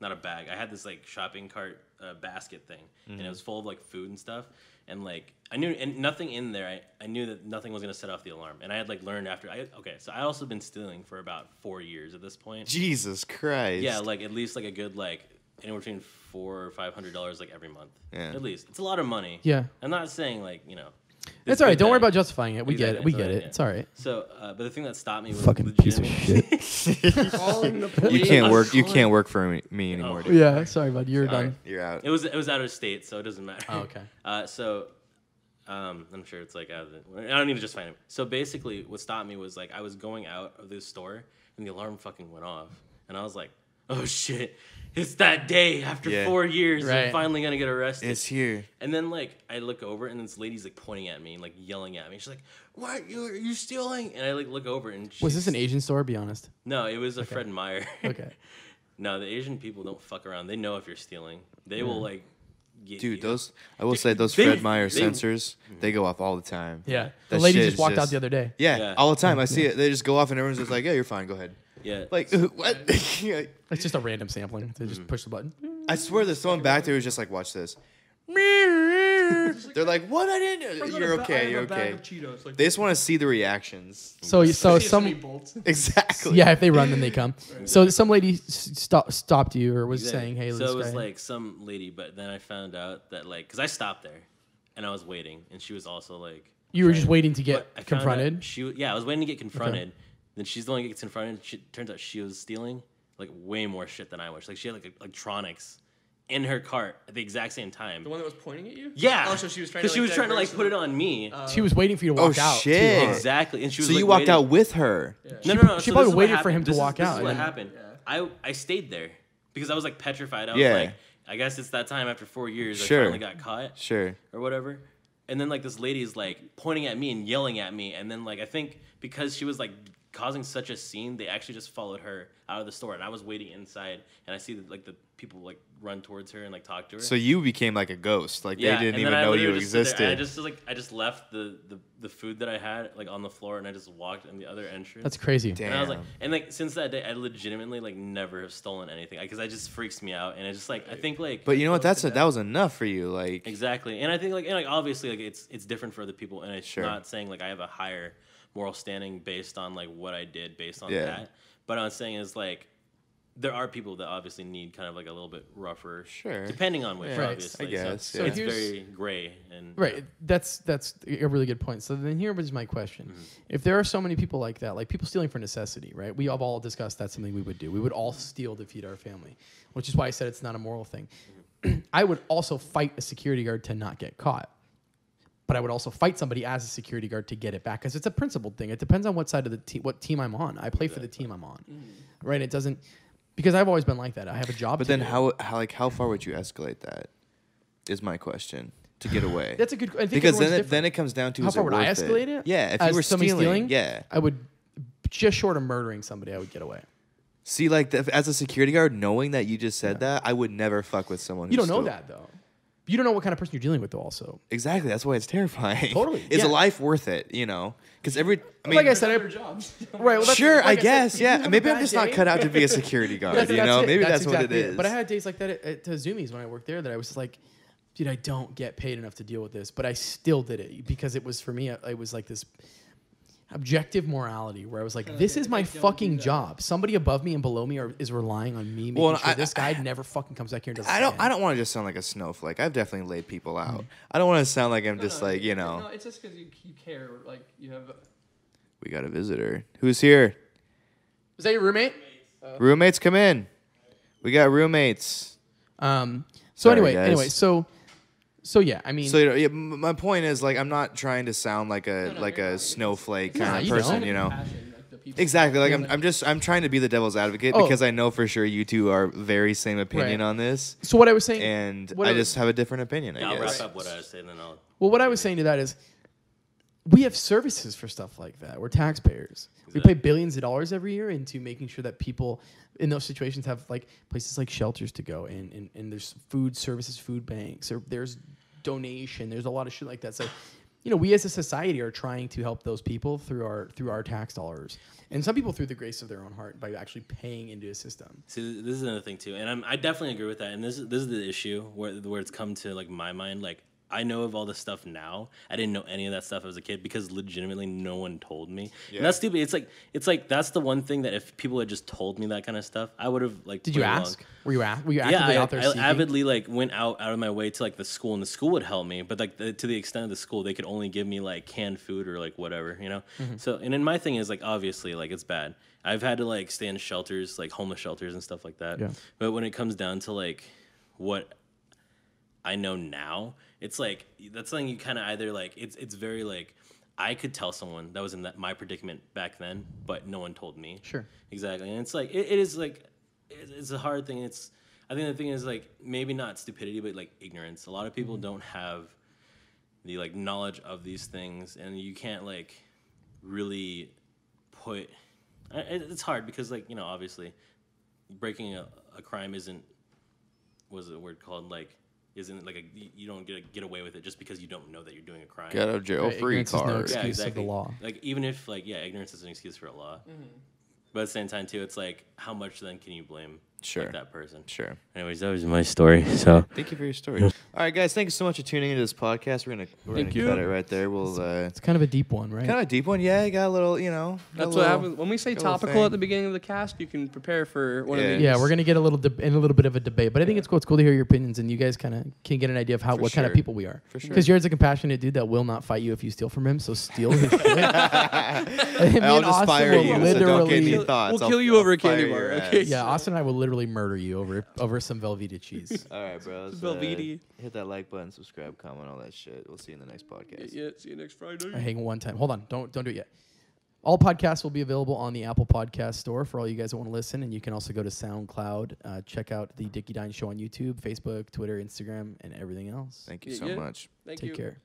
not a bag, I had this like shopping cart uh, basket thing, and it was full of like food and stuff. And like I knew, and nothing in there. I, I knew that nothing was gonna set off the alarm. And I had like learned after. I okay, so I also been stealing for about four years at this point. Jesus Christ. Yeah, like at least like a good like anywhere between four or five hundred dollars like every month. Yeah. At least it's a lot of money. Yeah. I'm not saying like you know. It's this all right. Don't worry about justifying it. We get it. We it's get alright, it. yeah. It's all right. So, uh, but the thing that stopped me was Fucking piece of legitimately- shit. Calling the you can't work. You can't work for me, me anymore. dude. yeah. Sorry, bud. You're All done. you're out. It was it was out of state, so it doesn't matter. Oh, okay. Uh, so, um, I'm sure it's like out of the. I don't need to just find it. So basically, what stopped me was like I was going out of this store and the alarm fucking went off, and I was like, "Oh shit, it's that day after Yeah. four years. Right. I'm finally gonna get arrested." It's here. And then like I look over and this lady's like pointing at me and like yelling at me. She's like, "What? You are you stealing?" And I like look over and she's, Was this an Asian store? Be honest. No, it was a Fred Meyer. Okay. no, the Asian people don't fuck around. They know if you're stealing. They will like. Get Dude, you. those I will say those they- Fred Meyer they- sensors, they go off all the time. Yeah. The That lady shit just is walked out just- the other day. Yeah, Yeah. all the time. I see it. They just go off and everyone's just like, "Yeah, you're fine. Go ahead." Yeah. Like what? It's just a random sampling. They just mm-hmm. push the button. I swear, there's someone back there who's just like, "Watch this." They're like, "What? I didn't." You're okay. You're okay. They just want to see the reactions. So so some. Exactly. yeah, if they run, then they come. So some lady s- stopped you or was Exactly. saying, "Hey, so this it was guy." like some lady, but then I found out that like, cause I stopped there, and I was waiting, and she was also like, you were just waiting to but get I found out confronted. She, w- yeah, I was waiting to get confronted. Then she's the one that gets confronted. She, turns out she was stealing like way more shit than I was. Like she had like electronics in her cart at the exact same time. The one that was pointing at you? Yeah. Oh, so she was trying to. Because she was trying to like put it on me. Uh, she was waiting for you to Oh, walk out. too, shit. huh? exactly. And she was So like, you walked waiting- out with her. No, no, no. she so probably this is what waited for him to happened. This is- walk this out Is what then- happened? I I stayed there because I was like petrified. I was Yeah. like, I guess it's that time after four years. Sure. I finally got caught Sure. or whatever. And then like this lady is like pointing at me and yelling at me, and then like I think because she was like causing such a scene, they actually just followed her out of the store, and I was waiting inside, and I see that like the people like run towards her and like talk to her. So you became like a ghost. Like yeah, they didn't and even then I know you just existed. I just like I just left the, the the food that I had like on the floor, and I just walked in the other entrance. That's crazy. Damn. And I was like, and like since that day, I legitimately like never have stolen anything because I just freaks me out, and I just like I think like but you know what? That's a, that was enough for you. Like exactly, and I think like and like obviously like it's it's different for other people, and it's Sure. not saying like I have a higher moral standing based on like what I did based on Yeah. that, but I'm saying is like there are people that obviously need kind of like a little bit rougher, Sure. depending on which Yeah, Right. obviously. I guess, so, yeah. so it's very gray and Right. That's that's a really good point. So then here was my question: Mm-hmm. If there are so many people like that, like people stealing for necessity, right? We have all discussed that's something we would do. We would all steal to feed our family, which is why I said it's not a moral thing. Mm-hmm. I would also fight a security guard to not get caught. But I would also fight somebody as a security guard to get it back because it's a principled thing. It depends on what side of the team, what team I'm on. I play for the team I'm on, mm-hmm. right? It doesn't because I've always been like that. I have a job. But to then do. how how like how far would you escalate that? Is my question to get away. That's a good. I think because then it, then it comes down to How is far it would I escalate it? Yeah, if As you were somebody stealing, yeah. I would just short of murdering somebody, I would get away. See, like the, as a security guard, knowing that you just said that, I would never fuck with someone. You don't know stole- that though. You don't know what kind of person you're dealing with, though. Also, Exactly. That's why it's terrifying. Totally, Is yeah. a life worth it? You know, because every. I mean, like I said, I, Better jobs. right? Well, sure. like I said, guess. if you Yeah. Maybe I'm bad just not cut out to be a security guard. That's- you that's know. it. Maybe that's, exactly what it is. But I had days like that at, at Zumiez when I worked there that I was just like, dude, I don't get paid enough to deal with this, but I still did it because it was for me. It was like this objective morality where I was like, this is my fucking job. Somebody above me and below me are, is relying on me making Well, sure I- this guy never fucking comes back here and does. I don't. again. I don't want to just sound like a snowflake. I've definitely laid people out. I don't want to sound like I'm just like you know. No, it's just because you, you care. Like you have. We got a visitor. Who's here? Was that your roommate? Roommates, come in. We got roommates. Um. So Sorry, anyway, guys. anyway, so, so yeah, I mean, So you know, yeah, m- my point is like I'm not trying to sound like a like a snowflake Nah, kind of you person, don't. you know. Passion, like. Exactly. Like I'm, I'm just I'm trying to be the devil's advocate Oh. because I know for sure you two are very same opinion Right. on this, so what I was saying, and What I I was- just have a different opinion. I Yeah, I'll guess. wrap up what I was saying, then I'll. Well, what I was saying to that is, we have services for stuff like that. We're taxpayers. We pay billions of dollars every year into making sure that people in those situations have like places like shelters to go, and and, and there's food services, food banks, or there's donation. There's a lot of shit like that. So, you know, we as a society are trying to help those people through our through our tax dollars, and some people through the grace of their own heart by actually paying into a system. See, this is another thing too, and I'm, I definitely agree with that. And this is this is the issue where where it's come to like my mind. Like I know of all this stuff now. I didn't know any of that stuff as a kid because legitimately no one told me. And that's stupid. It's like it's like that's the one thing that if people had just told me that kind of stuff, I would have like. Did you played along. ask? Were you ask? Were you Yeah, actively I, out there? I seeking? avidly like went out out of my way to like the school, and the school would help me. But like the, to the extent of the school, they could only give me like canned food or like whatever, you know. Mm-hmm. So and then my thing is like obviously like it's bad. I've had to like stay in shelters, like homeless shelters and stuff like that. Yeah. But when it comes down to like what I know now, it's like that's something you kind of either like it's it's very like I could tell someone that was in that my predicament back then, but no one told me. Sure. Exactly, and it's like it, it is like it, it's a hard thing. It's I think the thing is like maybe not stupidity, but like ignorance. A lot of people mm-hmm. don't have the like knowledge of these things, and you can't like really put. It, it's hard because like you know obviously breaking a, a crime isn't was the word called like isn't like a you- you don't get get away with it just because you don't know that you're doing a crime. Get out of jail Right, free ignorance is no card. excuse. excuse of the law. Like even if like yeah, ignorance is an excuse for a law. Mm-hmm. But at the same time too, it's like how much then can you blame Sure. like, that person? Sure. Anyways, that was my story. So Thank you for your story. All right, guys. Thank you so much for tuning into this podcast. We're gonna we're Thank gonna you. cut it right there. We'll uh, It's kind of a deep one, right? kind of a deep one. Yeah, you got a little. You know. That's what little- happens when we say got a little topical thing. at the beginning of the cast. You can prepare for one Yeah. of these. Yeah, we're gonna get a little deb- in a little bit of a debate, but I think it's cool. It's cool to hear your opinions, and you guys kind of can get an idea of how For what kind of people we are. For sure. Because Jared's a compassionate dude that will not fight you if you steal from him. So steal his shit. I'll just Austin fire will you. So don't get literally- any thoughts. we'll kill you over a candy bar, your okay? ass. yeah, Austin and I will literally murder you over over some Velveeta cheese. All right, bro. let's, Velveety. Uh, hit that like button, subscribe, comment, all that shit. We'll see you in the next podcast. Yeah, see you next Friday. I hang one time. Hold on, don't don't do it yet. All podcasts will be available on the Apple Podcast Store for all you guys that want to listen, and you can also go to SoundCloud. Uh, check out the Dickey Dine Show on YouTube, Facebook, Twitter, Instagram, and everything else. Thank you Yeah, so yeah. much. Thank you. Take you. care.